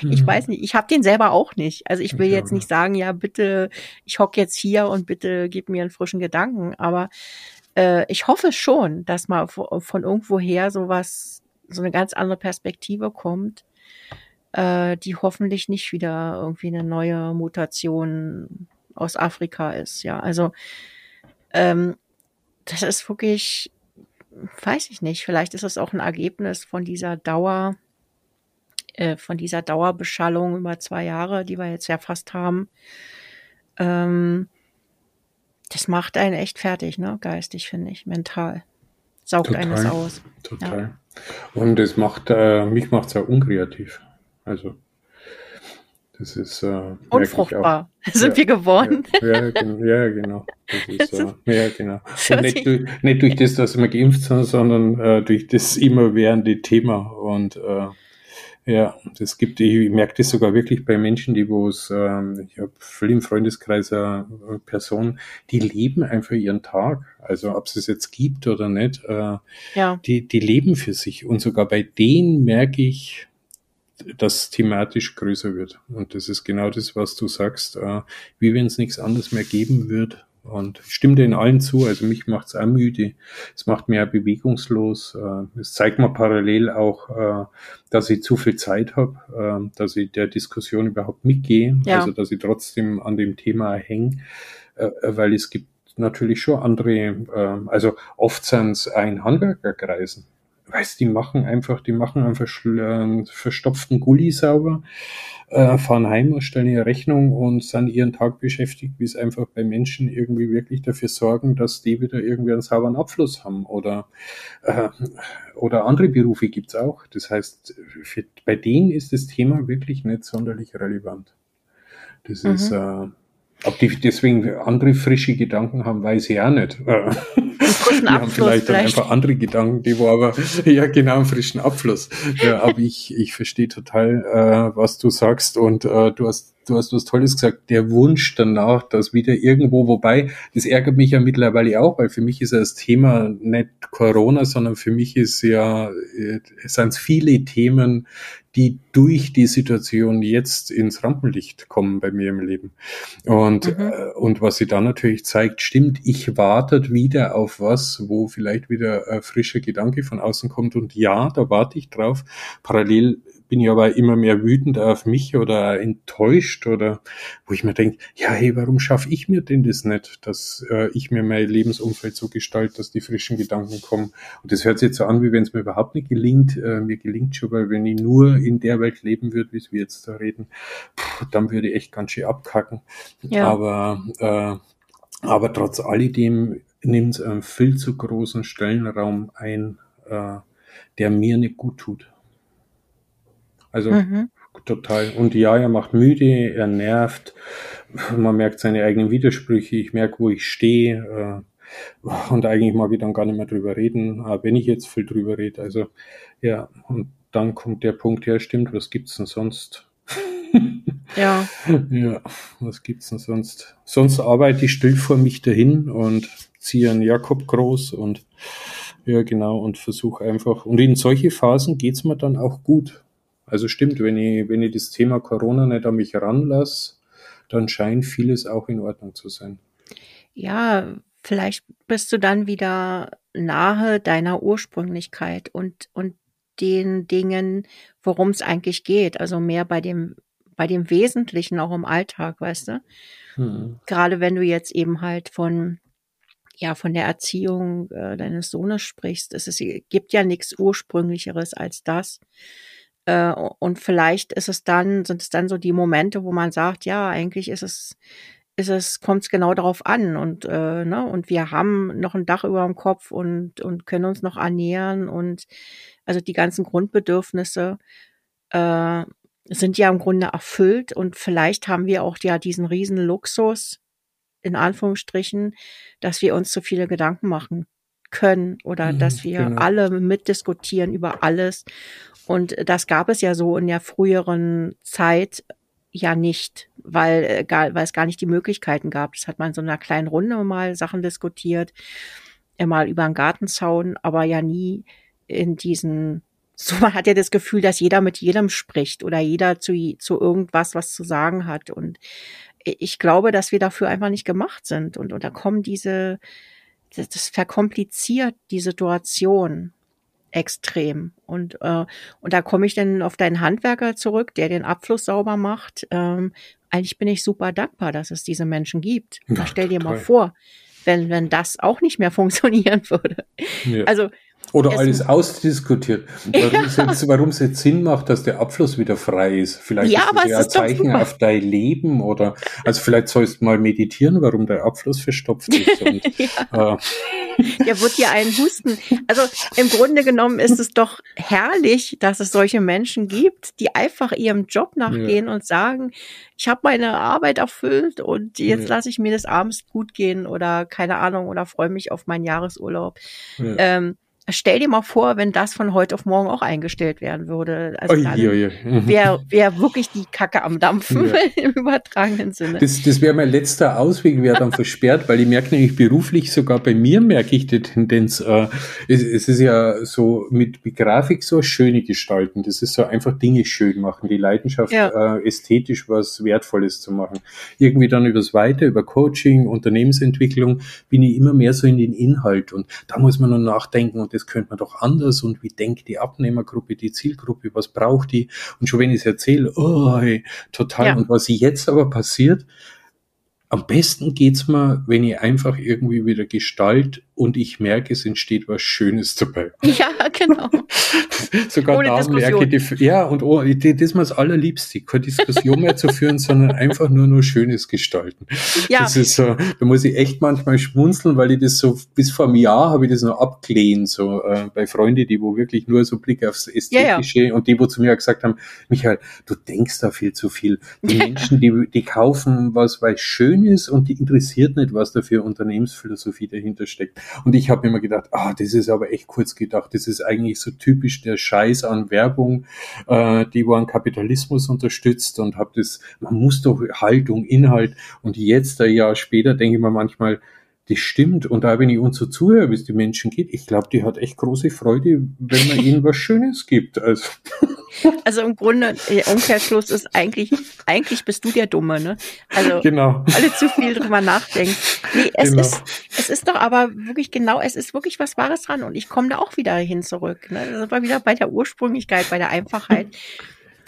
mhm. weiß nicht, ich habe den selber auch nicht. Also ich will ich jetzt nicht sagen, ja, bitte, ich hock jetzt hier und bitte gib mir einen frischen Gedanken. Aber äh, ich hoffe schon, dass mal von irgendwoher sowas, so eine ganz andere Perspektive kommt, äh, die hoffentlich nicht wieder irgendwie eine neue Mutation aus Afrika ist. Ja, also ähm, das ist wirklich, weiß ich nicht, vielleicht ist es auch ein Ergebnis von dieser Dauer äh, von dieser Dauerbeschallung über zwei Jahre, die wir jetzt ja fast haben. Ähm, das macht einen echt fertig, ne? Geistig, finde ich, mental. Saugt total, eines aus. Total. Ja. Und es macht, äh, mich macht es ja unkreativ. Also das ist äh, unfruchtbar. Sind ja, wir geworden? Ja, ja, ja genau. Ist, äh, ja, genau. Und nicht, durch, nicht durch das, dass wir geimpft sind, sondern äh, durch das immerwährende Thema. Und äh, ja, das gibt, ich merke das sogar wirklich bei Menschen, die wo es, ähm, ich habe viel im Freundeskreis äh, Personen, die leben einfach ihren Tag. Also ob es es jetzt gibt oder nicht, äh, ja. die, die leben für sich. Und sogar bei denen merke ich, das thematisch größer wird. Und das ist genau das, was du sagst, äh, wie wenn es nichts anderes mehr geben wird. Und ich stimme den allen zu, also mich macht es auch müde. Es macht mir auch bewegungslos. Äh, es zeigt mir parallel auch, äh, dass ich zu viel Zeit habe, äh, dass ich der Diskussion überhaupt mitgehe, ja. also dass ich trotzdem an dem Thema hänge, äh, weil es gibt natürlich schon andere, äh, also oft sind es ein Handwerkerkreisen weißt, die machen einfach, die machen einfach äh, verstopften Gulli sauber, äh, fahren heim und stellen ihre Rechnung und sind ihren Tag beschäftigt, wie es einfach bei Menschen irgendwie wirklich dafür sorgen, dass die wieder irgendwie einen sauberen Abfluss haben oder, äh, oder andere Berufe gibt's auch. Das heißt, für, bei denen ist das Thema wirklich nicht sonderlich relevant. Das mhm. ist, äh, ob die deswegen andere frische Gedanken haben, weiß ich auch nicht. die haben vielleicht, vielleicht, dann einfach andere Gedanken, die wo aber, ja genau, einen frischen Abfluss. Ja, aber ich, ich verstehe total, äh, was du sagst und äh, du hast du hast was Tolles gesagt, der Wunsch danach, dass wieder irgendwo, wobei, das ärgert mich ja mittlerweile auch, weil für mich ist ja das Thema nicht Corona, sondern für mich ist ja, äh, es sind viele Themen, die durch die Situation jetzt ins Rampenlicht kommen bei mir im Leben. Und, mhm. äh, und was sie dann natürlich zeigt, stimmt, ich warte wieder auf was, wo vielleicht wieder ein frischer Gedanke von außen kommt. Und ja, da warte ich drauf. Parallel bin ich aber immer mehr wütend auf mich oder enttäuscht oder wo ich mir denke, ja, hey, warum schaffe ich mir denn das nicht, dass äh, ich mir mein Lebensumfeld so gestalte, dass die frischen Gedanken kommen. Und das hört sich jetzt so an, wie wenn es mir überhaupt nicht gelingt. Äh, mir gelingt schon, weil wenn ich nur in der Welt leben würde, wie wir jetzt da reden, pff, dann würde ich echt ganz schön abkacken. Ja. Aber, äh, aber trotz alledem nimmt es einen viel zu großen Stellenraum ein, äh, der mir nicht gut tut. Also mhm. total. Und ja, er macht müde, er nervt, man merkt seine eigenen Widersprüche, ich merke, wo ich stehe. Äh, und eigentlich mag ich dann gar nicht mehr drüber reden, wenn ich jetzt viel drüber rede. Also ja, und dann kommt der Punkt her, stimmt, was gibt's denn sonst? ja. Ja, was gibt's denn sonst? Sonst arbeite ich still vor mich dahin und ziehe einen Jakob groß und ja, genau, und versuche einfach. Und in solche Phasen geht's mir dann auch gut. Also stimmt, wenn ich, wenn ich das Thema Corona nicht an mich ranlasse, dann scheint vieles auch in Ordnung zu sein. Ja, vielleicht bist du dann wieder nahe deiner Ursprünglichkeit und, und den Dingen, worum es eigentlich geht. Also mehr bei dem, bei dem Wesentlichen auch im Alltag, weißt du? Hm. Gerade wenn du jetzt eben halt von, ja, von der Erziehung äh, deines Sohnes sprichst. Es ist, gibt ja nichts Ursprünglicheres als das. Äh, und vielleicht ist es dann, sind es dann so die Momente, wo man sagt, ja, eigentlich ist es, ist es, kommt es genau darauf an. Und, äh, ne, und wir haben noch ein Dach über dem Kopf und, und können uns noch ernähren und also die ganzen Grundbedürfnisse äh, sind ja im Grunde erfüllt. Und vielleicht haben wir auch ja diesen riesen Luxus, in Anführungsstrichen, dass wir uns zu viele Gedanken machen können oder mhm, dass wir genau. alle mitdiskutieren über alles und das gab es ja so in der früheren Zeit ja nicht, weil, äh, weil es gar nicht die Möglichkeiten gab. Das hat man in so einer kleinen Runde mal Sachen diskutiert, mal über einen Gartenzaun, aber ja nie in diesen, so man hat ja das Gefühl, dass jeder mit jedem spricht oder jeder zu, zu irgendwas was zu sagen hat. Und ich glaube, dass wir dafür einfach nicht gemacht sind. Und, und da kommen diese, das, das verkompliziert die Situation extrem. Und, äh, und da komme ich dann auf deinen Handwerker zurück, der den Abfluss sauber macht. Ähm, eigentlich bin ich super dankbar, dass es diese Menschen gibt. Ja, stell dir total. mal vor, wenn, wenn das auch nicht mehr funktionieren würde. Ja. Also Oder es alles ausdiskutiert. Warum, es jetzt, warum es jetzt Sinn macht, dass der Abfluss wieder frei ist. Vielleicht ja, ist das ja ein Zeichen auf dein Leben oder also vielleicht sollst du mal meditieren, warum der Abfluss verstopft ist. Und, ja. äh, der wird ja einen husten. Also im Grunde genommen ist es doch herrlich, dass es solche Menschen gibt, die einfach ihrem Job nachgehen ja. und sagen, ich habe meine Arbeit erfüllt und jetzt ja. lasse ich mir das abends gut gehen oder keine Ahnung oder freue mich auf meinen Jahresurlaub. Ja. Ähm, Stell dir mal vor, wenn das von heute auf morgen auch eingestellt werden würde. Also wäre wär wirklich die Kacke am Dampfen ja. im übertragenen Sinne. Das, das wäre mein letzter Ausweg, wäre dann versperrt, weil ich merke nämlich beruflich, sogar bei mir merke ich die Tendenz, äh, es, es, ist ja so mit, mit Grafik so schöne Gestalten. Das ist so einfach Dinge schön machen, die Leidenschaft, ja. äh, ästhetisch was Wertvolles zu machen. Irgendwie dann übers Weiter, über Coaching, Unternehmensentwicklung, bin ich immer mehr so in den Inhalt und da muss man noch nachdenken und das könnte man doch anders und wie denkt die Abnehmergruppe, die Zielgruppe, was braucht die? Und schon wenn ich es erzähle, oh, hey, total. Ja. Und was jetzt aber passiert, am besten geht's mir, wenn ich einfach irgendwie wieder gestalt und ich merke, es entsteht was Schönes dabei. Ja, genau. Sogar Ohne da merke ich, die, ja, und oh, das ist mir das Allerliebste, keine Diskussion mehr zu führen, sondern einfach nur nur Schönes gestalten. Ja. Das ist so, da muss ich echt manchmal schmunzeln, weil ich das so, bis vor einem Jahr habe ich das noch abgelehnt, so, äh, bei Freunden, die wo wirklich nur so Blick aufs Ästhetische ja, ja. und die, wo zu mir gesagt haben, Michael, du denkst da viel zu viel. Die Menschen, die, die kaufen was, weil es schön ist und die interessiert nicht, was da für Unternehmensphilosophie dahinter steckt. Und ich habe immer gedacht, ah, das ist aber echt kurz gedacht. Das ist eigentlich so typisch der Scheiß an Werbung, äh, die an Kapitalismus unterstützt und habe das, man muss doch Haltung, Inhalt. Und jetzt, ein Jahr später, denke ich mir manchmal, das stimmt. Und da, wenn ich uns so zuhöre, wie es die Menschen geht, ich glaube, die hat echt große Freude, wenn man ihnen was Schönes gibt. Also. Also im Grunde, der Umkehrschluss ist eigentlich, eigentlich bist du der Dumme, ne? Also, genau. alle zu viel drüber nachdenken. Nee, es genau. ist, es ist doch aber wirklich genau, es ist wirklich was Wahres dran und ich komme da auch wieder hin zurück, ne? Das war wieder bei der Ursprünglichkeit, bei der Einfachheit.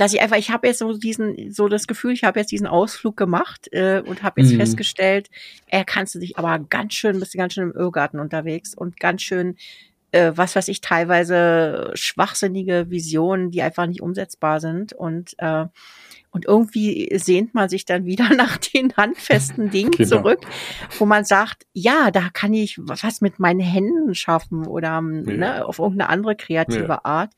Dass ich einfach, ich habe jetzt so diesen, so das Gefühl, ich habe jetzt diesen Ausflug gemacht äh, und habe jetzt mhm. festgestellt, er kannst du dich aber ganz schön, bist du ganz schön im Irrgarten unterwegs und ganz schön äh, was weiß ich, teilweise schwachsinnige Visionen, die einfach nicht umsetzbar sind. Und, äh, und irgendwie sehnt man sich dann wieder nach den handfesten Dingen genau. zurück, wo man sagt, ja, da kann ich was mit meinen Händen schaffen oder ja. ne, auf irgendeine andere kreative ja. Art.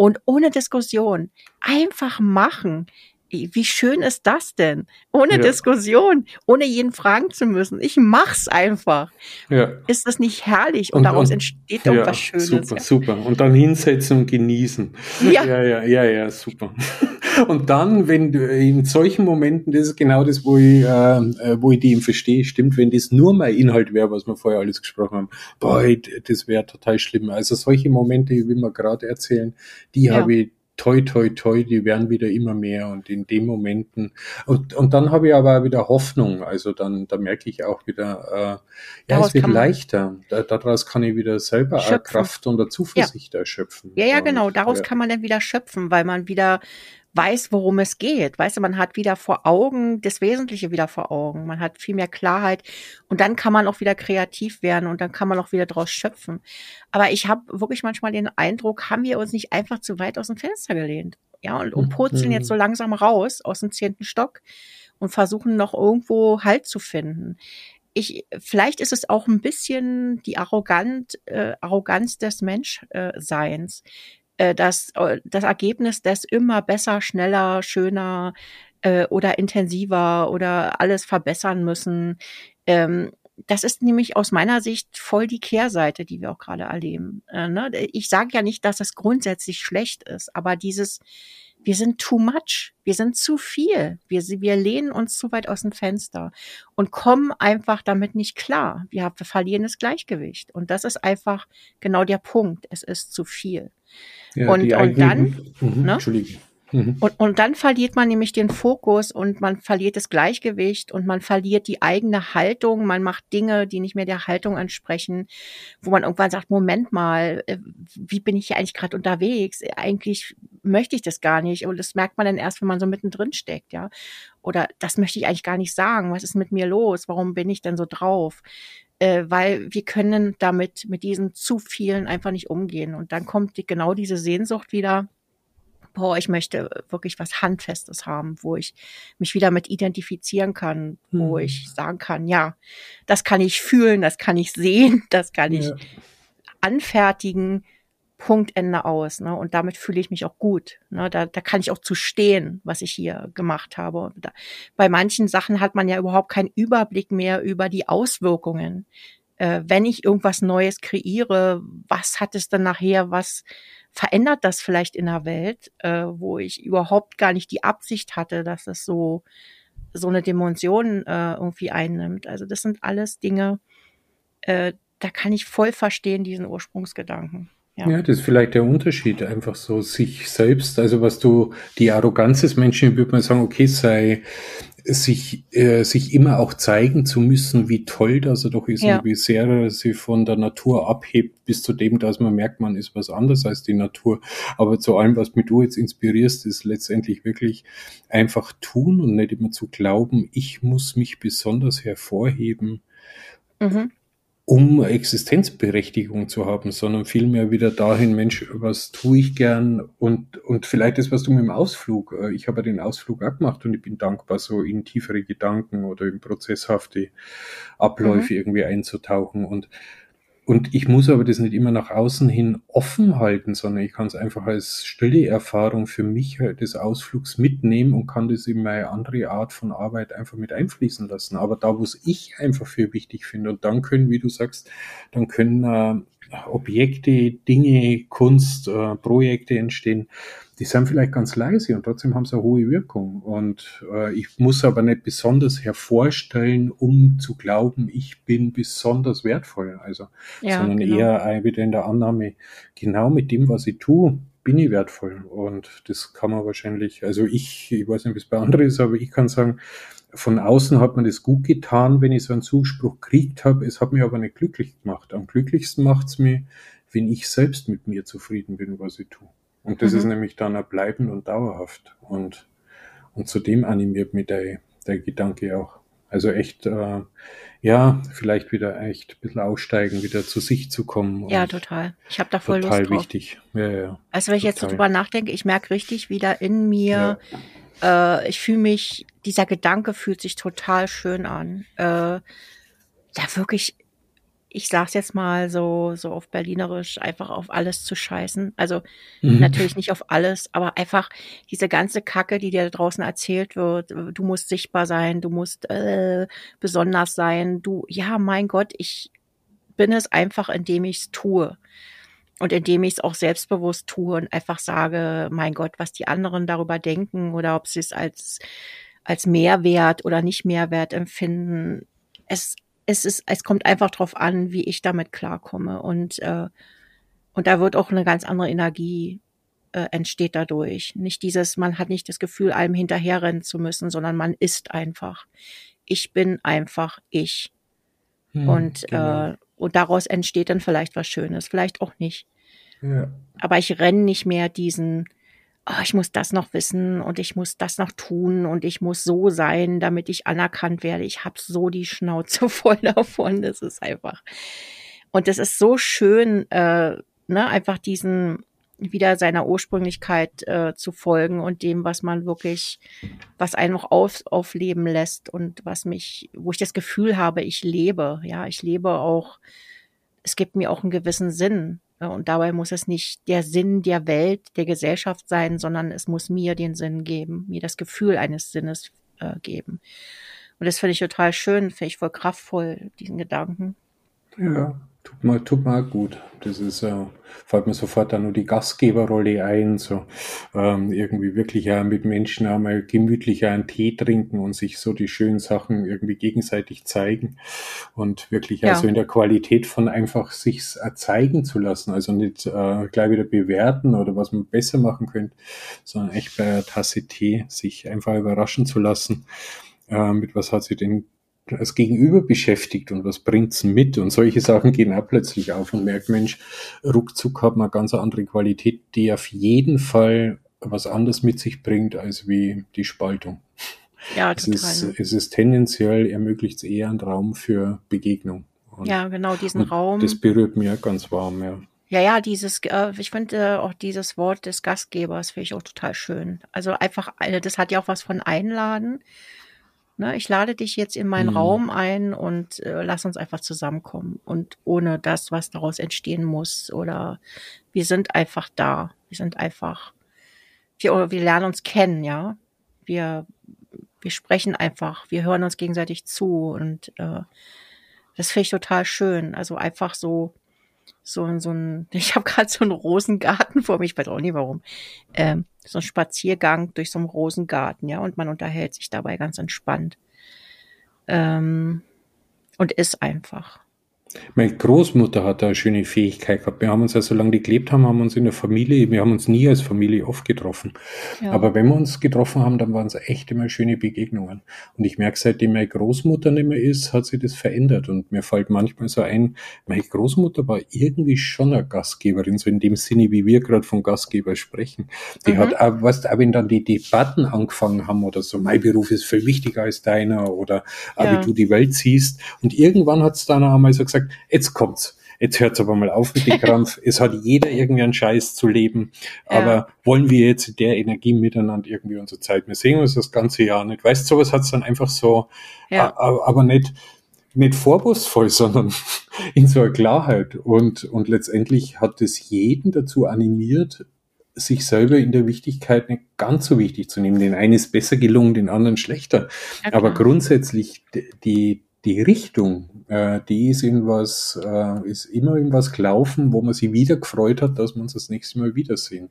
Und ohne Diskussion einfach machen wie schön ist das denn? Ohne ja. Diskussion, ohne jeden fragen zu müssen. Ich mach's einfach. Ja. Ist das nicht herrlich? Und, und daraus und, entsteht ja, was Schönes. Super, ja. super. Und dann hinsetzen und genießen. Ja, ja, ja, ja, ja super. Und dann, wenn du in solchen Momenten, das ist genau das, wo ich, äh, wo ich die eben verstehe, stimmt, wenn das nur mein Inhalt wäre, was wir vorher alles gesprochen haben, boah, das wäre total schlimm. Also solche Momente, wie wir gerade erzählen, die habe ich toi, toi, toi, die werden wieder immer mehr und in den Momenten und, und dann habe ich aber wieder Hoffnung, also dann, da merke ich auch wieder, äh, ja, es wird leichter, da, daraus kann ich wieder selber Kraft und Zuversicht ja. erschöpfen. Ja, ja, genau, daraus ja. kann man dann wieder schöpfen, weil man wieder weiß, worum es geht. Weißt du, man hat wieder vor Augen, das Wesentliche wieder vor Augen. Man hat viel mehr Klarheit und dann kann man auch wieder kreativ werden und dann kann man auch wieder draus schöpfen. Aber ich habe wirklich manchmal den Eindruck, haben wir uns nicht einfach zu weit aus dem Fenster gelehnt? Ja, und, und purzeln jetzt so langsam raus aus dem zehnten Stock und versuchen noch irgendwo Halt zu finden. Ich, vielleicht ist es auch ein bisschen die Arrogant, äh, Arroganz des Menschseins, äh, das, äh, das Ergebnis des immer besser, schneller, schöner äh, oder intensiver oder alles verbessern müssen. Ähm, das ist nämlich aus meiner Sicht voll die Kehrseite, die wir auch gerade erleben. Äh, ne? Ich sage ja nicht, dass es grundsätzlich schlecht ist, aber dieses, wir sind too much, wir sind zu viel, wir, wir lehnen uns zu weit aus dem Fenster und kommen einfach damit nicht klar. Wir, wir verlieren das Gleichgewicht und das ist einfach genau der Punkt. Es ist zu viel. Ja, und, und dann, mhm, ne? Entschuldigung. Mhm. Und, und dann verliert man nämlich den Fokus und man verliert das Gleichgewicht und man verliert die eigene Haltung. Man macht Dinge, die nicht mehr der Haltung entsprechen, wo man irgendwann sagt, Moment mal, äh, wie bin ich hier eigentlich gerade unterwegs? Eigentlich möchte ich das gar nicht. Und das merkt man dann erst, wenn man so mittendrin steckt, ja. Oder das möchte ich eigentlich gar nicht sagen. Was ist mit mir los? Warum bin ich denn so drauf? Äh, weil wir können damit, mit diesen zu vielen einfach nicht umgehen. Und dann kommt die, genau diese Sehnsucht wieder boah, ich möchte wirklich was Handfestes haben, wo ich mich wieder mit identifizieren kann, wo hm. ich sagen kann, ja, das kann ich fühlen, das kann ich sehen, das kann ich ja. anfertigen. Punkt Ende aus. Ne? Und damit fühle ich mich auch gut. Ne? Da, da kann ich auch zu stehen, was ich hier gemacht habe. Da, bei manchen Sachen hat man ja überhaupt keinen Überblick mehr über die Auswirkungen. Äh, wenn ich irgendwas Neues kreiere, was hat es dann nachher, was verändert das vielleicht in der Welt, äh, wo ich überhaupt gar nicht die Absicht hatte, dass es so so eine Dimension äh, irgendwie einnimmt. Also das sind alles Dinge, äh, da kann ich voll verstehen diesen Ursprungsgedanken. Ja. ja, das ist vielleicht der Unterschied, einfach so sich selbst, also was du, die Arroganz des Menschen, würde man sagen, okay, sei sich, äh, sich immer auch zeigen zu müssen, wie toll das er doch ist ja. und wie sehr er sich von der Natur abhebt, bis zu dem, dass man merkt, man ist was anderes als die Natur. Aber zu allem, was mich du jetzt inspirierst, ist letztendlich wirklich einfach tun und nicht immer zu glauben, ich muss mich besonders hervorheben. Mhm um Existenzberechtigung zu haben, sondern vielmehr wieder dahin, Mensch, was tue ich gern und, und vielleicht das, was du mit dem Ausflug, äh, ich habe den Ausflug auch gemacht und ich bin dankbar, so in tiefere Gedanken oder in prozesshafte Abläufe mhm. irgendwie einzutauchen und und ich muss aber das nicht immer nach außen hin offen halten, sondern ich kann es einfach als stille Erfahrung für mich halt des Ausflugs mitnehmen und kann das in meine andere Art von Arbeit einfach mit einfließen lassen. Aber da, wo es ich einfach für wichtig finde, und dann können, wie du sagst, dann können äh, Objekte, Dinge, Kunst, äh, Projekte entstehen, die sind vielleicht ganz leise und trotzdem haben sie eine hohe Wirkung. Und äh, ich muss aber nicht besonders hervorstellen, um zu glauben, ich bin besonders wertvoll. Also, ja, sondern genau. eher wieder in der Annahme, genau mit dem, was ich tue, bin ich wertvoll. Und das kann man wahrscheinlich, also ich, ich weiß nicht, wie es bei anderen ist, aber ich kann sagen, von außen hat man das gut getan, wenn ich so einen Zuspruch gekriegt habe. Es hat mich aber nicht glücklich gemacht. Am glücklichsten macht es mir, wenn ich selbst mit mir zufrieden bin, was ich tue. Und das mhm. ist nämlich dann auch bleibend und dauerhaft. Und, und zudem animiert mich der, der Gedanke auch. Also echt, äh, ja, vielleicht wieder echt ein bisschen aussteigen, wieder zu sich zu kommen. Ja, total. Ich habe da voll total Lust drauf. wichtig. Ja, ja, also wenn ich jetzt so drüber nachdenke, ich merke richtig wieder in mir, ja. Äh, ich fühle mich, dieser Gedanke fühlt sich total schön an. Äh, da wirklich ich sag's jetzt mal so, so auf Berlinerisch, einfach auf alles zu scheißen. Also mhm. natürlich nicht auf alles, aber einfach diese ganze Kacke, die dir da draußen erzählt wird. Du musst sichtbar sein, du musst äh, besonders sein. Du, ja, mein Gott, ich bin es einfach, indem ich's tue. Und indem ich es auch selbstbewusst tue und einfach sage, mein Gott, was die anderen darüber denken oder ob sie es als, als Mehrwert oder nicht Mehrwert empfinden. Es es ist, es kommt einfach drauf an, wie ich damit klarkomme und äh, und da wird auch eine ganz andere Energie äh, entsteht dadurch. Nicht dieses, man hat nicht das Gefühl, allem hinterherrennen zu müssen, sondern man ist einfach. Ich bin einfach ich. Hm, und genau. äh, und daraus entsteht dann vielleicht was Schönes, vielleicht auch nicht. Aber ich renne nicht mehr diesen oh, ich muss das noch wissen und ich muss das noch tun und ich muss so sein, damit ich anerkannt werde. Ich habe so die Schnauze voll davon. Das ist einfach. Und das ist so schön, äh, ne, einfach diesen wieder seiner Ursprünglichkeit äh, zu folgen und dem, was man wirklich, was einen noch auf, aufleben lässt und was mich, wo ich das Gefühl habe, ich lebe. Ja, ich lebe auch, es gibt mir auch einen gewissen Sinn. Und dabei muss es nicht der Sinn der Welt, der Gesellschaft sein, sondern es muss mir den Sinn geben, mir das Gefühl eines Sinnes äh, geben. Und das finde ich total schön, finde ich voll kraftvoll, diesen Gedanken. Ja, Tut mir, tut mir auch gut. Das ist, äh, fällt mir sofort dann nur die Gastgeberrolle ein, so ähm, irgendwie wirklich auch mit Menschen einmal gemütlich einen Tee trinken und sich so die schönen Sachen irgendwie gegenseitig zeigen und wirklich ja. also in der Qualität von einfach sich zeigen zu lassen, also nicht äh, gleich wieder bewerten oder was man besser machen könnte, sondern echt bei einer Tasse Tee sich einfach überraschen zu lassen. Äh, mit was hat sie denn als Gegenüber beschäftigt und was bringt's mit und solche Sachen gehen auch plötzlich auf und merkt, Mensch, ruckzuck hat man eine ganz andere Qualität, die auf jeden Fall was anderes mit sich bringt als wie die Spaltung. Ja, total. Es ist, es ist tendenziell ermöglicht es eher einen Raum für Begegnung. Und, ja, genau, diesen Raum. Das berührt mir ganz warm, ja. Ja, ja, dieses, äh, ich finde äh, auch dieses Wort des Gastgebers finde ich auch total schön. Also einfach, äh, das hat ja auch was von Einladen. Ne, ich lade dich jetzt in meinen mhm. Raum ein und äh, lass uns einfach zusammenkommen. Und ohne das, was daraus entstehen muss. Oder wir sind einfach da. Wir sind einfach, wir, wir lernen uns kennen, ja. Wir, wir sprechen einfach, wir hören uns gegenseitig zu und äh, das finde ich total schön. Also einfach so, so, so ein, ich habe gerade so einen Rosengarten vor mir, ich weiß auch nicht warum. Ähm, so ein Spaziergang durch so einen Rosengarten, ja, und man unterhält sich dabei ganz entspannt. Ähm, und ist einfach. Meine Großmutter hat da eine schöne Fähigkeit gehabt. Wir haben uns ja, solange die gelebt haben, haben wir uns in der Familie, wir haben uns nie als Familie oft getroffen. Ja. Aber wenn wir uns getroffen haben, dann waren es echt immer schöne Begegnungen. Und ich merke, seitdem meine Großmutter nicht mehr ist, hat sich das verändert. Und mir fällt manchmal so ein, meine Großmutter war irgendwie schon eine Gastgeberin, so in dem Sinne, wie wir gerade von Gastgeber sprechen. Die mhm. hat auch, weißt auch wenn dann die Debatten angefangen haben oder so, mein Beruf ist viel wichtiger als deiner oder ja. wie du die Welt siehst. Und irgendwann hat es dann einmal so gesagt, gesagt, jetzt kommt's. Jetzt hört's aber mal auf mit dem Krampf. es hat jeder irgendwie einen Scheiß zu leben. Aber ja. wollen wir jetzt in der Energie miteinander irgendwie unsere Zeit? Wir sehen uns das ganze Jahr nicht. Weißt du, sowas hat's dann einfach so, ja. aber nicht, nicht vorwurfsvoll, sondern in so einer Klarheit. Und, und letztendlich hat es jeden dazu animiert, sich selber in der Wichtigkeit nicht ganz so wichtig zu nehmen. Den einen ist besser gelungen, den anderen schlechter. Ja, Aber grundsätzlich die, die Richtung, äh, die ist in was, äh, ist immer in was gelaufen, wo man sich wieder gefreut hat, dass wir uns das nächste Mal wiedersehen.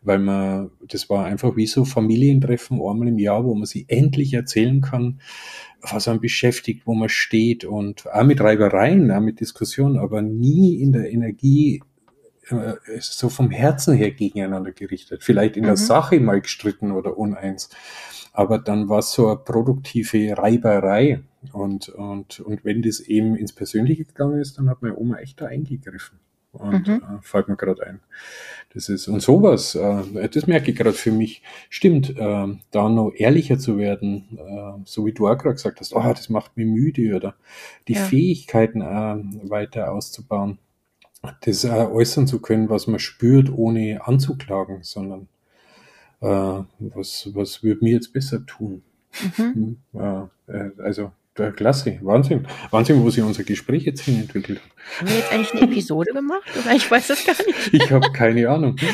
Weil man, das war einfach wie so Familientreffen einmal im Jahr, wo man sich endlich erzählen kann, was einem beschäftigt, wo man steht und auch mit Reibereien, auch mit Diskussionen, aber nie in der Energie äh, so vom Herzen her gegeneinander gerichtet. Vielleicht in mhm. der Sache mal gestritten oder uneins. Aber dann war es so eine produktive Reiberei. Und, und, und wenn das eben ins Persönliche gegangen ist, dann hat meine Oma echt da eingegriffen. Und mhm. äh, fällt mir gerade ein. Das ist, und sowas, äh, das merke ich gerade für mich, stimmt, äh, da noch ehrlicher zu werden, äh, so wie du auch gerade gesagt hast, oh, das macht mich müde oder die ja. Fähigkeiten äh, weiter auszubauen, das äh, äußern zu können, was man spürt, ohne anzuklagen, sondern äh, was, was würde mir jetzt besser tun? Mhm. Ja, äh, also klasse, Wahnsinn. Wahnsinn, wo sich unser Gespräch jetzt hin entwickelt hat. Haben wir jetzt eigentlich eine Episode gemacht? Oder ich weiß das gar nicht. Ich habe keine Ahnung.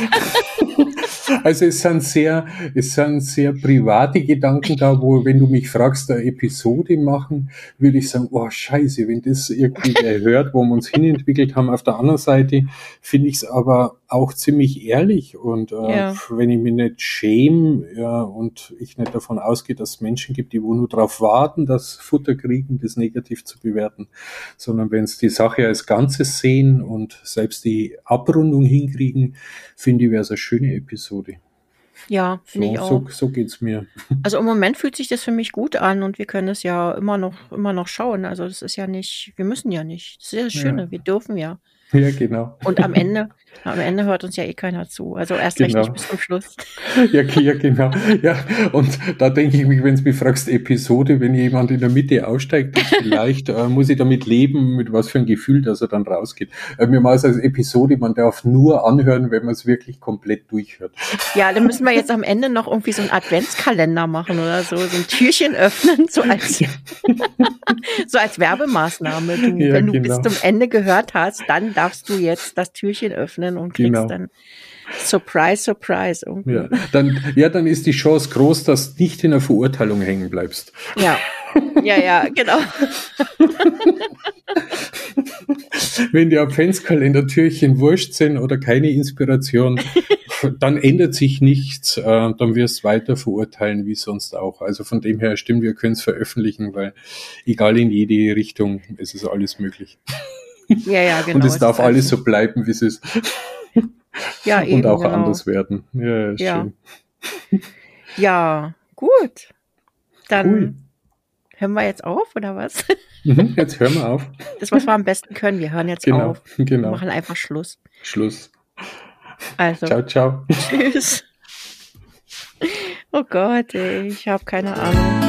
Also es sind sehr, es sind sehr private Gedanken da, wo, wenn du mich fragst, eine Episode machen, würde ich sagen, oh scheiße, wenn das irgendwie hört, wo wir uns hinentwickelt haben. Auf der anderen Seite finde ich es aber auch ziemlich ehrlich und äh, ja. wenn ich mich nicht schäme ja, und ich nicht davon ausgehe, dass es Menschen gibt, die wo nur darauf warten, das Futter kriegen, das negativ zu bewerten, sondern wenn es die Sache als Ganzes sehen und selbst die Abrundung hinkriegen, finde ich, wäre es eine schöne Episode. Ja, finde so, ich auch. So, so geht's mir. Also im Moment fühlt sich das für mich gut an und wir können es ja immer noch, immer noch schauen. Also das ist ja nicht, wir müssen ja nicht. Das ist ja das Schöne, ja. wir dürfen ja. Ja, genau. Und am Ende, am Ende hört uns ja eh keiner zu. Also erst genau. recht nicht bis zum Schluss. Ja, ja, genau. Ja, und da denke ich mich, wenn du mich fragst, Episode, wenn jemand in der Mitte aussteigt, vielleicht äh, muss ich damit leben, mit was für ein Gefühl, dass er dann rausgeht. Äh, mir mal als Episode, man darf nur anhören, wenn man es wirklich komplett durchhört. Ja, dann müssen wir jetzt am Ende noch irgendwie so einen Adventskalender machen oder so, so ein Türchen öffnen, so als, so als Werbemaßnahme. Du, ja, wenn du genau. bis zum Ende gehört hast, dann darfst du jetzt das Türchen öffnen und kriegst genau. dann Surprise, surprise. Irgendwie. Ja, dann, ja, dann ist die Chance groß, dass du nicht in der Verurteilung hängen bleibst. Ja, ja, ja, genau. Wenn die Adventskalendertürchen wurscht sind oder keine Inspiration, dann ändert sich nichts, äh, dann wirst du weiter verurteilen wie sonst auch. Also von dem her stimmt, wir können es veröffentlichen, weil egal in jede Richtung, es ist alles möglich. Ja, ja, genau. Und es darf alles so bleiben, wie es ist. Ja, eben, Und auch genau. anders werden. Ja, ja. Schön. ja gut. Dann cool. hören wir jetzt auf, oder was? Mhm, jetzt hören wir auf. Das, was wir am besten können, wir hören jetzt genau, auf. Genau. Wir machen einfach Schluss. Schluss. Also. Ciao, ciao. Tschüss. Oh Gott, ey, ich habe keine Ahnung.